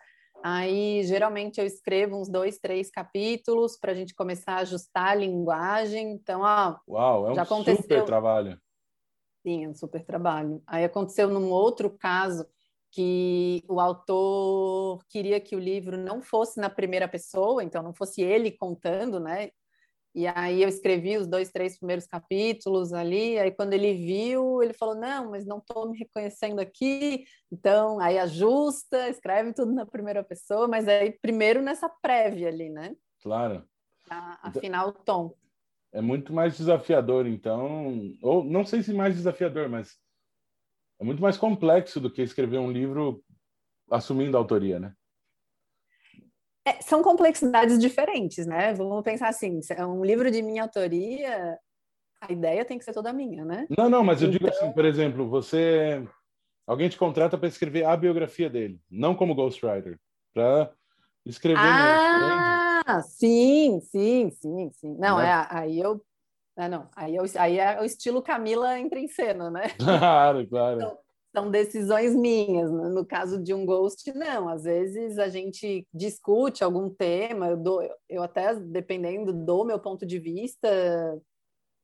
Aí, geralmente, eu escrevo uns dois, três capítulos para a gente começar a ajustar a linguagem. Então, ó. Uau, é um já aconteceu... super trabalho. Sim, é um super trabalho. Aí aconteceu num outro caso que o autor queria que o livro não fosse na primeira pessoa, então não fosse ele contando, né? E aí eu escrevi os dois, três primeiros capítulos ali. Aí quando ele viu, ele falou: não, mas não estou me reconhecendo aqui. Então aí ajusta, escreve tudo na primeira pessoa, mas aí primeiro nessa prévia ali, né? Claro. Para afinar o tom. É muito mais desafiador, então, ou não sei se mais desafiador, mas é muito mais complexo do que escrever um livro assumindo a autoria, né? É, são complexidades diferentes, né? Vamos pensar assim, é um livro de minha autoria, a ideia tem que ser toda minha, né? Não, não, mas eu então... digo assim, por exemplo, você alguém te contrata para escrever a biografia dele, não como ghostwriter, para escrever Ah, mesmo, sim, sim, sim, sim. Não, né? é aí eu ah, não, aí, eu, aí é o estilo Camila entra em cena, né? Claro, claro. Então, são decisões minhas. Né? No caso de um ghost, não. Às vezes a gente discute algum tema, eu, dou, eu até, dependendo, dou meu ponto de vista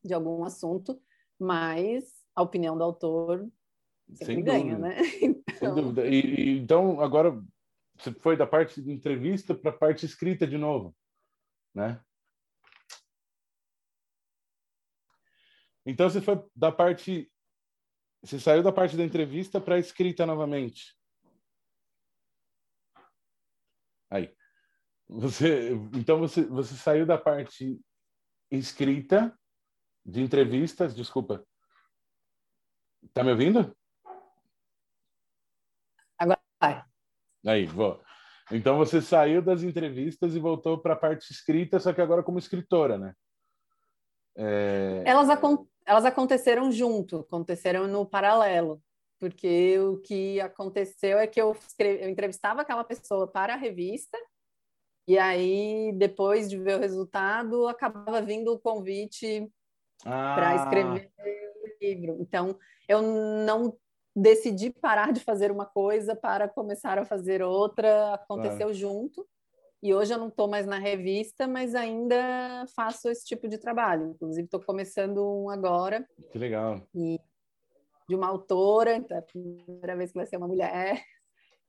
de algum assunto, mas a opinião do autor sempre Sem ganha, dúvida. né? Então... Sem dúvida. E, e, então, agora você foi da parte de entrevista para a parte escrita de novo, né? Então você foi da parte você saiu da parte da entrevista para a escrita novamente. Aí. Você, então você, você saiu da parte escrita de entrevistas, desculpa. Tá me ouvindo? Agora vai. Aí, vou. Então você saiu das entrevistas e voltou para a parte escrita, só que agora como escritora, né? É... Elas, acon elas aconteceram junto, aconteceram no paralelo, porque o que aconteceu é que eu, escrevi, eu entrevistava aquela pessoa para a revista, e aí, depois de ver o resultado, acabava vindo o convite ah. para escrever o livro. Então, eu não decidi parar de fazer uma coisa para começar a fazer outra, aconteceu claro. junto. E hoje eu não estou mais na revista, mas ainda faço esse tipo de trabalho. Inclusive, estou começando um agora. Que legal. E de uma autora, então é a primeira vez que vai ser uma mulher.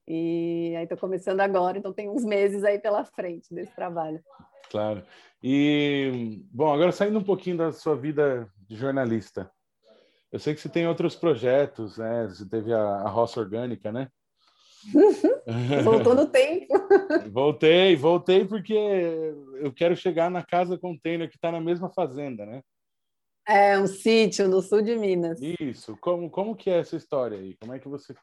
E aí estou começando agora, então tem uns meses aí pela frente desse trabalho. Claro. E, bom, agora saindo um pouquinho da sua vida de jornalista. Eu sei que você tem outros projetos, né? Você teve a, a roça orgânica, né? Voltou no tempo. Voltei, voltei porque eu quero chegar na casa container que está na mesma fazenda, né? É um sítio no sul de Minas. Isso. Como, como que é essa história aí? Como é que você...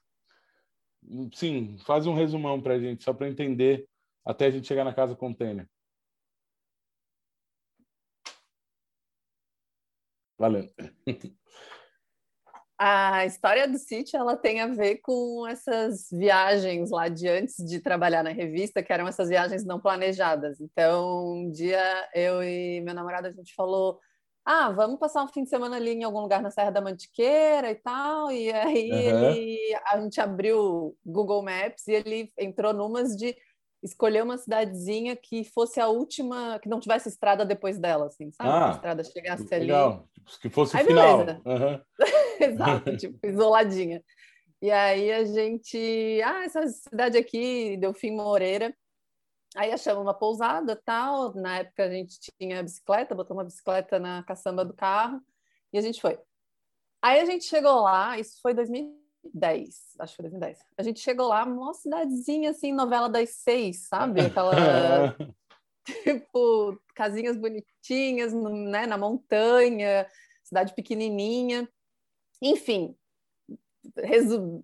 Sim, faz um resumão para a gente, só para entender até a gente chegar na casa container. Valeu. a história do sítio ela tem a ver com essas viagens lá de antes de trabalhar na revista, que eram essas viagens não planejadas. Então, um dia eu e meu namorado a gente falou: "Ah, vamos passar um fim de semana ali em algum lugar na Serra da Mantiqueira e tal". E aí uhum. ele a gente abriu o Google Maps e ele entrou numas de escolher uma cidadezinha que fosse a última, que não tivesse estrada depois dela, assim, sabe? Ah, a estrada chegasse legal. ali. Que fosse o final. Uhum. Exato, tipo, isoladinha. E aí a gente, ah, essa cidade aqui, Delfim Moreira. Aí achamos uma pousada tal. Na época a gente tinha bicicleta, botou uma bicicleta na caçamba do carro e a gente foi. Aí a gente chegou lá, isso foi 2010, acho que foi 2010. A gente chegou lá, uma cidadezinha assim, novela das seis, sabe? Aquela tipo casinhas bonitinhas, né, na montanha, cidade pequenininha. Enfim,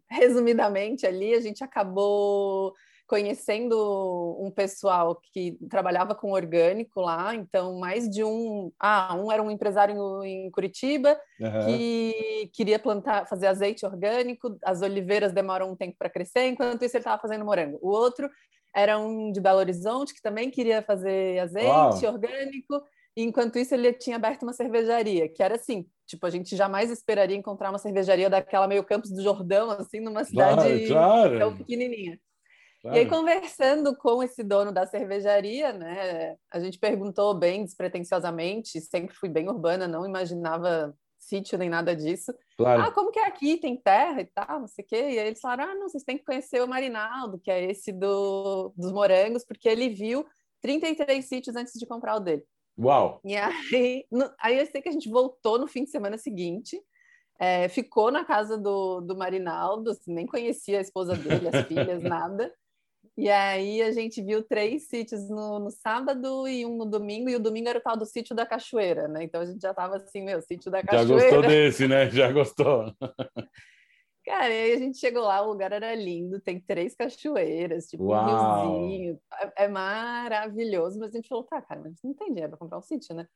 resumidamente ali, a gente acabou conhecendo um pessoal que trabalhava com orgânico lá, então mais de um, ah, um era um empresário em Curitiba uhum. que queria plantar, fazer azeite orgânico, as oliveiras demoram um tempo para crescer, enquanto isso ele estava fazendo morango. O outro era um de Belo Horizonte que também queria fazer azeite Uau. orgânico, e enquanto isso ele tinha aberto uma cervejaria, que era assim, Tipo, a gente jamais esperaria encontrar uma cervejaria daquela meio Campos do Jordão, assim, numa cidade claro, claro. tão pequenininha. Claro. E aí, conversando com esse dono da cervejaria, né, a gente perguntou bem despretensiosamente, sempre fui bem urbana, não imaginava sítio nem nada disso. Claro. Ah, como que é aqui? Tem terra e tal, não sei o quê. E aí eles falaram: ah, não, vocês têm que conhecer o Marinaldo, que é esse do, dos morangos, porque ele viu 33 sítios antes de comprar o dele. Uau! E aí, no, aí eu sei que a gente voltou no fim de semana seguinte, é, ficou na casa do, do Marinaldo, assim, nem conhecia a esposa dele, as filhas, nada. E aí a gente viu três sítios no, no, sábado e um no domingo, e o domingo era o tal do sítio da Cachoeira, né? Então a gente já tava assim, meu, sítio da Cachoeira. Já gostou desse, né? Já gostou. Cara, aí a gente chegou lá, o lugar era lindo, tem três cachoeiras, tipo Uau. um riozinho, é, é, maravilhoso, mas a gente falou, tá, cara, mas não tem dinheiro para comprar um sítio, né?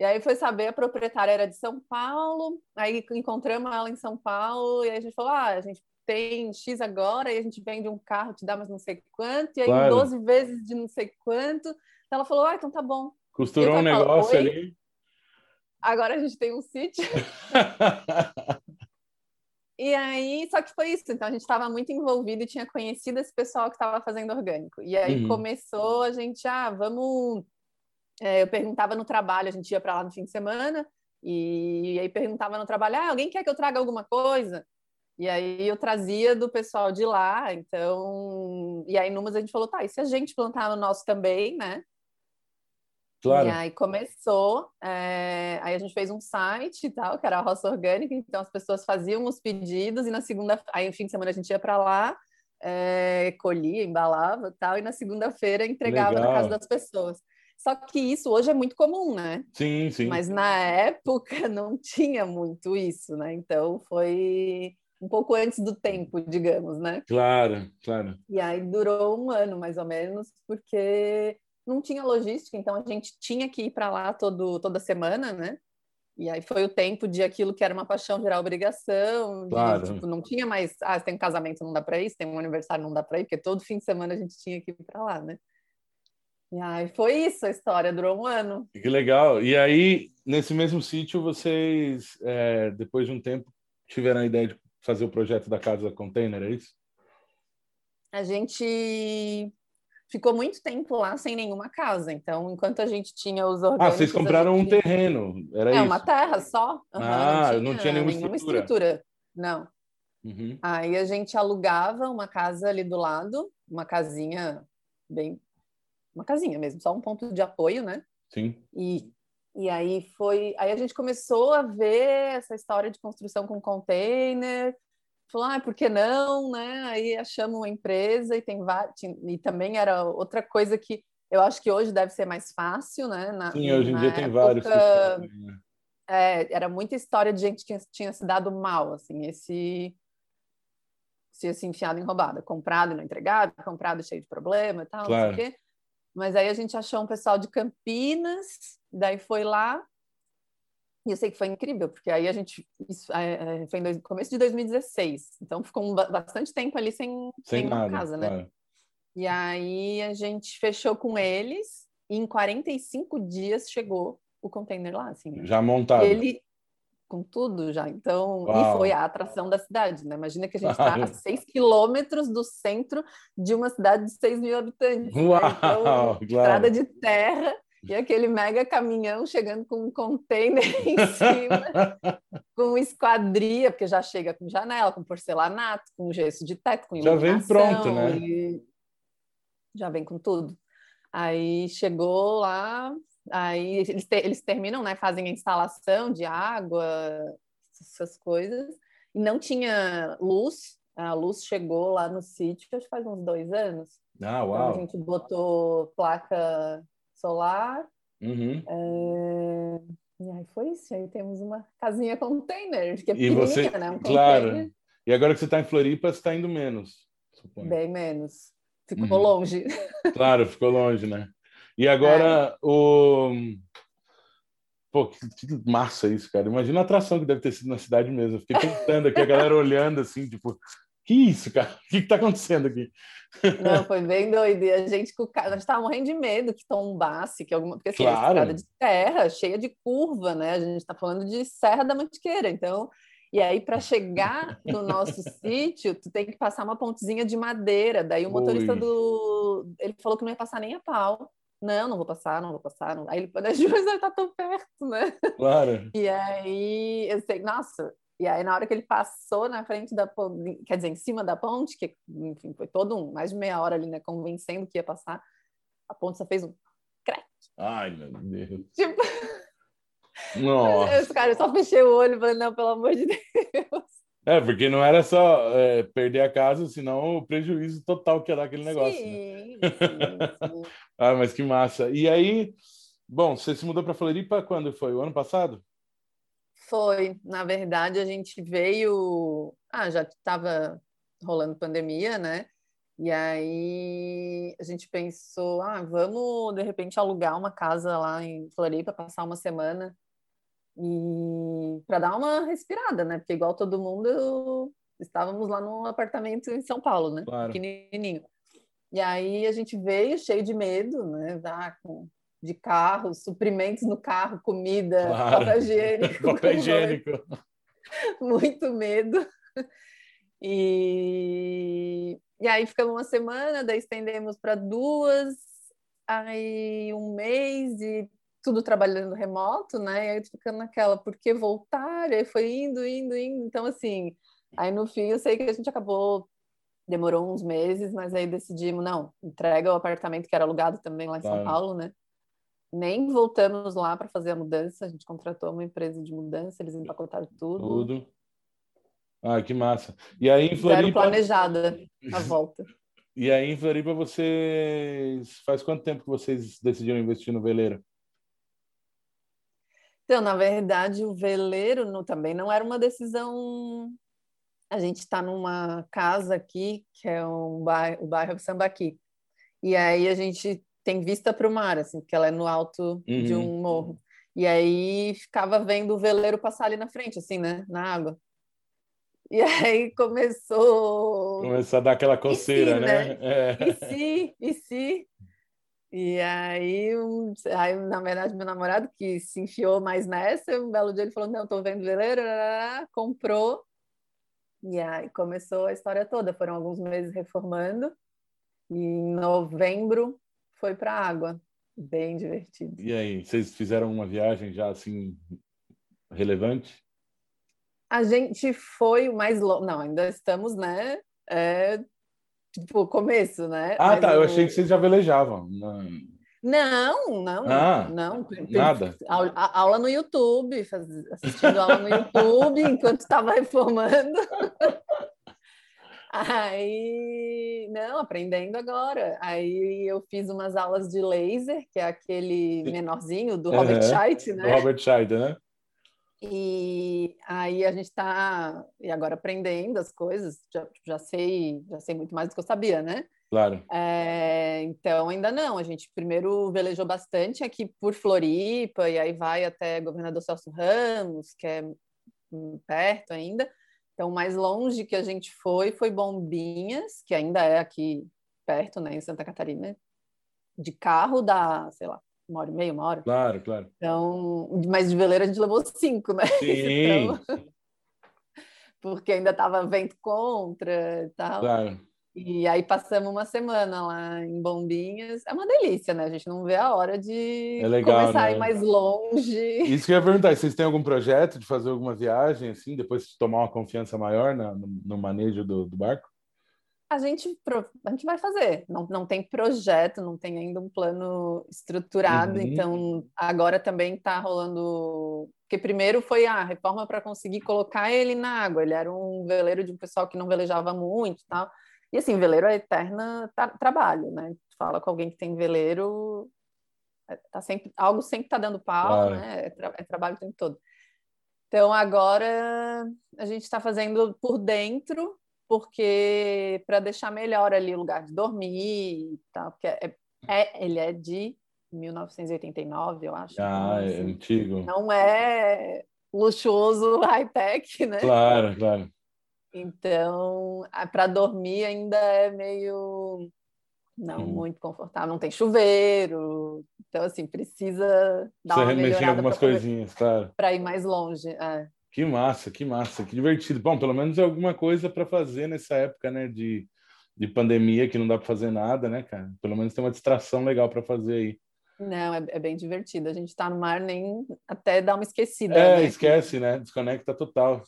E aí foi saber, a proprietária era de São Paulo, aí encontramos ela em São Paulo, e aí a gente falou, ah, a gente tem X agora, e a gente vende um carro, te dá mais não sei quanto, e aí claro. 12 vezes de não sei quanto. Então ela falou, ah, então tá bom. Costurou um negócio ali. Agora a gente tem um sítio. E aí, só que foi isso. Então a gente estava muito envolvido e tinha conhecido esse pessoal que estava fazendo orgânico. E aí uhum. começou a gente, ah, vamos. É, eu perguntava no trabalho, a gente ia para lá no fim de semana, e, e aí perguntava no trabalho, ah, alguém quer que eu traga alguma coisa? E aí eu trazia do pessoal de lá, então. E aí, numas a gente falou, tá, e se a gente plantar no nosso também, né? Claro. E aí começou, é, aí a gente fez um site e tal, que era a Roça Orgânica, então as pessoas faziam os pedidos e na segunda, aí no fim de semana a gente ia para lá, é, colhia, embalava e tal, e na segunda-feira entregava Legal. na casa das pessoas. Só que isso hoje é muito comum, né? Sim, sim. Mas na época não tinha muito isso, né? Então foi um pouco antes do tempo, digamos, né? Claro, claro. E aí durou um ano, mais ou menos, porque não tinha logística, então a gente tinha que ir para lá todo, toda semana, né? E aí foi o tempo de aquilo que era uma paixão virar obrigação. Claro. De, tipo, não tinha mais, ah, se tem um casamento não dá para ir, se tem um aniversário não dá para ir, porque todo fim de semana a gente tinha que ir para lá, né? E aí foi isso, a história durou um ano. Que legal. E aí, nesse mesmo sítio, vocês, é, depois de um tempo, tiveram a ideia de fazer o projeto da casa container, é isso? A gente ficou muito tempo lá sem nenhuma casa. Então, enquanto a gente tinha os orgânicos... Ah, vocês compraram gente... um terreno, era é, isso? É, uma terra só. Uhum, ah, não tinha, não tinha nenhuma, nenhuma estrutura. estrutura. Não. Uhum. Aí a gente alugava uma casa ali do lado, uma casinha bem... Uma casinha mesmo, só um ponto de apoio, né? Sim. E, e aí foi... Aí a gente começou a ver essa história de construção com container falou, ah, por que não, né? Aí achamos uma empresa e tem vários, e também era outra coisa que eu acho que hoje deve ser mais fácil, né? Na, Sim, hoje em dia época, tem vários. Né? É, era muita história de gente que tinha, tinha se dado mal, assim, esse se se enfiado em roubada, comprado e não entregado, comprado cheio de problema e tal, claro. não sei o quê. Mas aí a gente achou um pessoal de Campinas, daí foi lá, e eu sei que foi incrível, porque aí a gente. Isso, é, é foi no começo de 2016. Então ficou um, bastante tempo ali sem, sem, sem nada, casa, né? Claro. E aí a gente fechou com eles e em 45 dias chegou o container lá, assim. Né? Já montado. Ele com tudo já. Então, Uau. e foi a atração da cidade, né? Imagina que a gente está a 6 quilômetros do centro de uma cidade de 6 mil habitantes. Uau, né? então, claro. estrada de terra e aquele mega caminhão chegando com um container em cima, com esquadria, porque já chega com janela, com porcelanato, com gesso de teto, com iluminação. Já vem pronto, né? Já vem com tudo. Aí chegou lá, aí eles, te, eles terminam, né? Fazem a instalação de água, essas coisas. E não tinha luz. A luz chegou lá no sítio, acho que faz uns dois anos. Ah, uau! Então a gente botou placa solar. Uhum. É... E aí foi isso. Aí temos uma casinha container, que é e você, né? Um claro. E agora que você está em Floripa, você está indo menos. Suponho. Bem menos. Ficou uhum. longe. Claro, ficou longe, né? E agora é. o. Pô, que, que, massa isso, cara. Imagina a atração que deve ter sido na cidade mesmo. Eu fiquei pensando aqui, a galera olhando assim, tipo, que isso, cara? O que está acontecendo aqui? Não, foi bem doido. E a gente, a gente tava morrendo de medo que tombasse, que alguma. Porque assim, é claro. estrada de terra, cheia de curva, né? A gente está falando de Serra da Mantiqueira. Então, e aí, para chegar no nosso sítio, tu tem que passar uma pontezinha de madeira. Daí o motorista do. Ele falou que não ia passar nem a pau. não, não vou passar, não vou passar. Não. Aí ele mas ele tá tão perto, né? Claro. E aí eu sei, nossa, e aí na hora que ele passou na frente da ponte, quer dizer, em cima da ponte, que enfim, foi todo um, mais de meia hora ali, né, convencendo que ia passar, a ponte só fez um crack. Ai, meu Deus. Tipo... Nossa. Eu, cara, eu só fechei o olho e falei, não, pelo amor de Deus. É, porque não era só é, perder a casa, senão o prejuízo total que ia dar aquele negócio. Sim, né? sim, sim. ah, mas que massa. E aí, bom, você se mudou para Floripa quando foi? O ano passado? Foi. Na verdade, a gente veio. Ah, já estava rolando pandemia, né? E aí a gente pensou, ah, vamos de repente alugar uma casa lá em Floripa, passar uma semana e para dar uma respirada, né? Porque igual todo mundo, estávamos lá num apartamento em São Paulo, né? Claro. Pequenininho. E aí a gente veio cheio de medo, né? Ah, com, de carro, suprimentos no carro, comida, Claro. papel higiênico. Papel higiênico. Muito medo. E, e aí ficamos uma semana, daí estendemos para duas, aí um mês e tudo trabalhando remoto, né? E aí ficando naquela, por que voltar? E aí foi indo, indo, indo. Então, assim, aí no fim eu sei que a gente acabou, demorou uns meses, mas aí decidimos, não, entrega o apartamento que era alugado também lá em São Claro. Paulo, né? Nem voltamos lá para fazer a mudança, a gente contratou uma empresa de mudança, eles empacotaram tudo. Tudo. Ah, que massa. E aí em Zero Floripa, planejada a volta. e aí em Floripa vocês faz quanto tempo que vocês decidiram investir no veleiro? Então, na verdade, o veleiro não- também não era uma decisão. A gente está numa casa aqui, que é um bairro, o bairro Sambaqui. E aí a gente tem vista para o mar, assim, porque ela é no alto de Uhum. um morro. E aí ficava vendo o veleiro passar ali na frente, assim, né, na água. E aí começou Começou a dar aquela coceira, se, né? É. e se, e se? E aí, um- aí, na verdade, meu namorado, que se enfiou mais nessa, um belo dia ele falou, não, tô vendo veleiro, comprou. E aí começou a história toda. Foram alguns meses reformando. E em novembro foi para a água. Bem divertido. E aí, vocês fizeram uma viagem já assim relevante? A gente foi o mais longe. Não, ainda estamos, né? É, tipo, começo, né? Ah, Mas tá. Eu o- achei que vocês já velejavam. Não. Não, não, Ah, não. nada? Aula, a- aula no YouTube, faz- assistindo aula no YouTube enquanto estava reformando. Aí, não, aprendendo agora. Aí eu fiz umas aulas de laser, que é aquele menorzinho do Robert. Scheidt, Do né? Robert Scheider, né? E aí a gente está e agora aprendendo as coisas, já, já sei, já sei muito mais do que eu sabia, né? Claro. É, então, ainda não. A gente primeiro velejou bastante aqui por Floripa, e aí vai até Governador Celso Ramos, que é hum, perto ainda. Então, o mais longe que a gente foi foi Bombinhas, que ainda é aqui perto, né, em Santa Catarina. De carro dá, sei lá, uma hora e meia, uma hora. Claro, claro. Então, mas de veleiro a gente levou cinco, né? Sim, Então, porque ainda estava vento contra e tal. claro. E aí passamos uma semana lá em Bombinhas. É uma delícia, né? A gente não vê a hora de É legal, começar a né? ir mais longe. Isso que eu ia perguntar, vocês têm algum projeto de fazer alguma viagem, assim, depois de tomar uma confiança maior na- no, no manejo do, do barco? A gente, a gente vai fazer. Não, não tem projeto, não tem ainda um plano estruturado. Uhum. Então, agora também está rolando. Porque primeiro foi a reforma para conseguir colocar ele na água. Ele era um veleiro de um pessoal que não velejava muito e tal. E assim, veleiro é eterna tra- trabalho, né? Tu fala com alguém que tem veleiro, é- tá sempre, algo sempre está dando pau, Claro. né? É, tra- é trabalho o tempo todo. Então agora a gente está fazendo por dentro, porque para deixar melhor ali o lugar de dormir e tal, porque é, é- ele é de 1989, eu acho. Ah, então, é assim, antigo. não é luxuoso high-tech, né? Claro, claro. Então, para dormir ainda é meio não Hum. muito confortável, não tem chuveiro, então assim precisa dar Você uma mexer em algumas coisinhas, claro. para ir mais longe. é. Que massa, que massa, que divertido. Bom, pelo menos é alguma coisa para fazer nessa época, né, de, de pandemia que não dá para fazer nada, né, cara? Pelo menos tem uma distração legal para fazer aí. Não, é, é bem divertido. A gente está no mar, nem até dá uma esquecida. É, né? esquece, né? Desconecta total.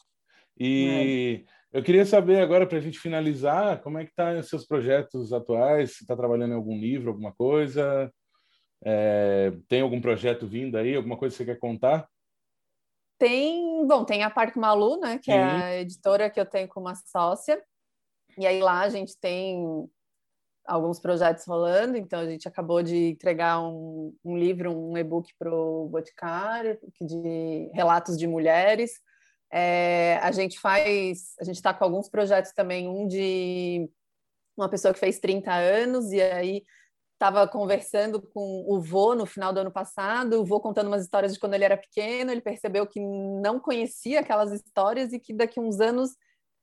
E é. Eu queria saber agora, para a gente finalizar, como é que tá os seus projetos atuais? Você está trabalhando em algum livro, alguma coisa? É, tem algum projeto vindo aí? Alguma coisa que você quer contar? Tem, bom, tem a Parque Malu, né? Que Sim. é a editora que eu tenho com uma sócia. E aí lá a gente tem alguns projetos rolando, então a gente acabou de entregar um, um livro, um e-book para o Boticário, de relatos de mulheres. É, a gente faz, a gente está com alguns projetos também, um de uma pessoa que fez 30 anos, e aí estava conversando com o vô no final do ano passado, o vô contando umas histórias de quando ele era pequeno, ele percebeu que não conhecia aquelas histórias e que daqui uns anos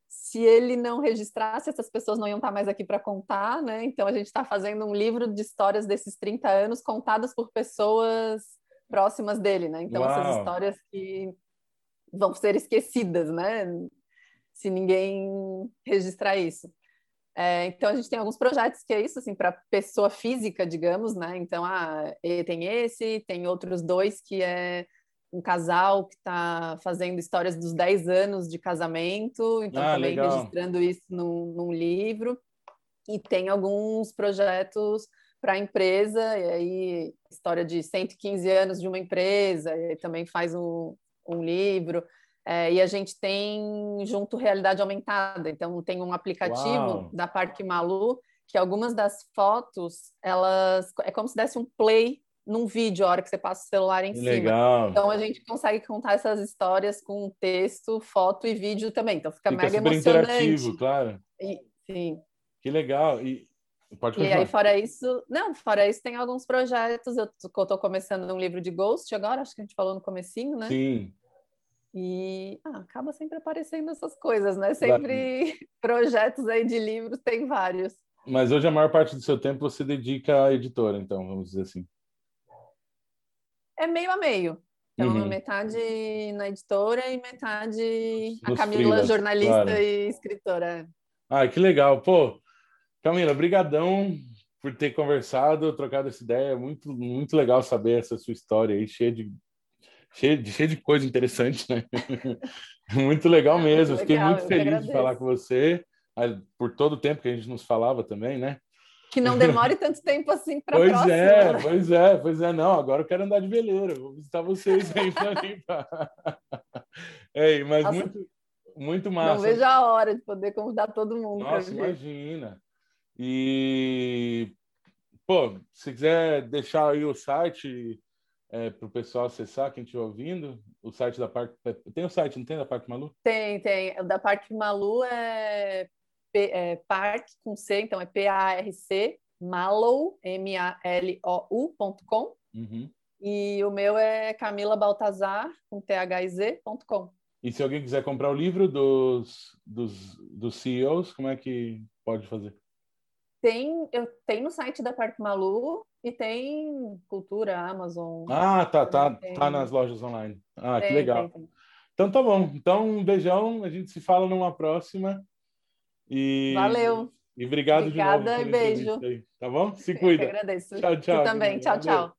se ele não registrasse, essas pessoas não iam estar mais aqui para contar, né? Então a gente está fazendo um livro de histórias desses 30 anos contadas por pessoas próximas dele, né? Então Uau. essas histórias que vão ser esquecidas, né? Se ninguém registrar isso. É, então a gente tem alguns projetos que é isso, assim, para pessoa física, digamos, né? Então, ah, tem esse, tem outros dois que é um casal que está fazendo histórias dos 10 anos de casamento, então ah, também legal. registrando isso num, num, livro. E tem alguns projetos para a empresa, e aí história de 115 anos de uma empresa, e também faz um, um livro. É, e a gente tem junto realidade aumentada, então tem um aplicativo Uau. da Parque Malu que algumas das fotos, elas é como se desse um play num vídeo a hora que você passa o celular em cima. Legal. Então a gente consegue contar essas histórias com texto, foto e vídeo também. Então fica, fica mega super emocionante. interativo, claro. E, sim. Que legal. E pode E aí fora isso, não, fora isso tem alguns projetos. Eu estou começando um livro de Ghost agora, acho que a gente falou no comecinho, né? Sim. E ah, acaba sempre aparecendo essas coisas, né? Sempre projetos aí de livros, tem vários. Mas hoje a maior parte do seu tempo você dedica à editora, então, vamos dizer assim é meio a meio. Então, uhum. metade na editora e metade Nos a Camila, jornalista claro. e escritora. Ah, que legal. Pô, Camila, brigadão por ter conversado, trocado essa ideia. Muito, muito legal saber essa sua história aí, cheia de, cheia de, cheia de coisa interessante, né? muito legal mesmo. Muito Fiquei legal, muito feliz de falar com você, por todo o tempo que a gente nos falava também, né? que não demore tanto tempo assim para pois próxima. é, né? pois é, pois é, não, agora eu quero andar de veleiro, vou visitar vocês aí para limpar. Ei, mas Nossa, muito, muito massa. Não vejo a hora de poder convidar todo mundo. Nossa, imagina. E, pô, se quiser deixar aí o site é, para o pessoal acessar, quem estiver ouvindo, o site da Parque... Tem o site, não tem, da Parque Malu? Tem, tem. O da Parque Malu é é, Park com C, então é P-A-R-C, Malou, M-A-L-O-U.com. Uhum. E o meu é Camila Baltazar, com T-H-I-Z.com. E se alguém quiser comprar o livro dos, dos, dos CEOs, como é que pode fazer? Tem, eu tenho no site da Parque Malu e tem Cultura, Amazon. Ah, tá, tá, tem... tá nas lojas online. Ah, tem, que legal. Tem, então tá bom. Então um beijão, a gente se fala numa próxima. E, Valeu. E obrigado Obrigada de novo. e beijo. Aí, tá bom? Se cuida. Eu agradeço. Tchau, tchau. Tu também. Tchau, tchau.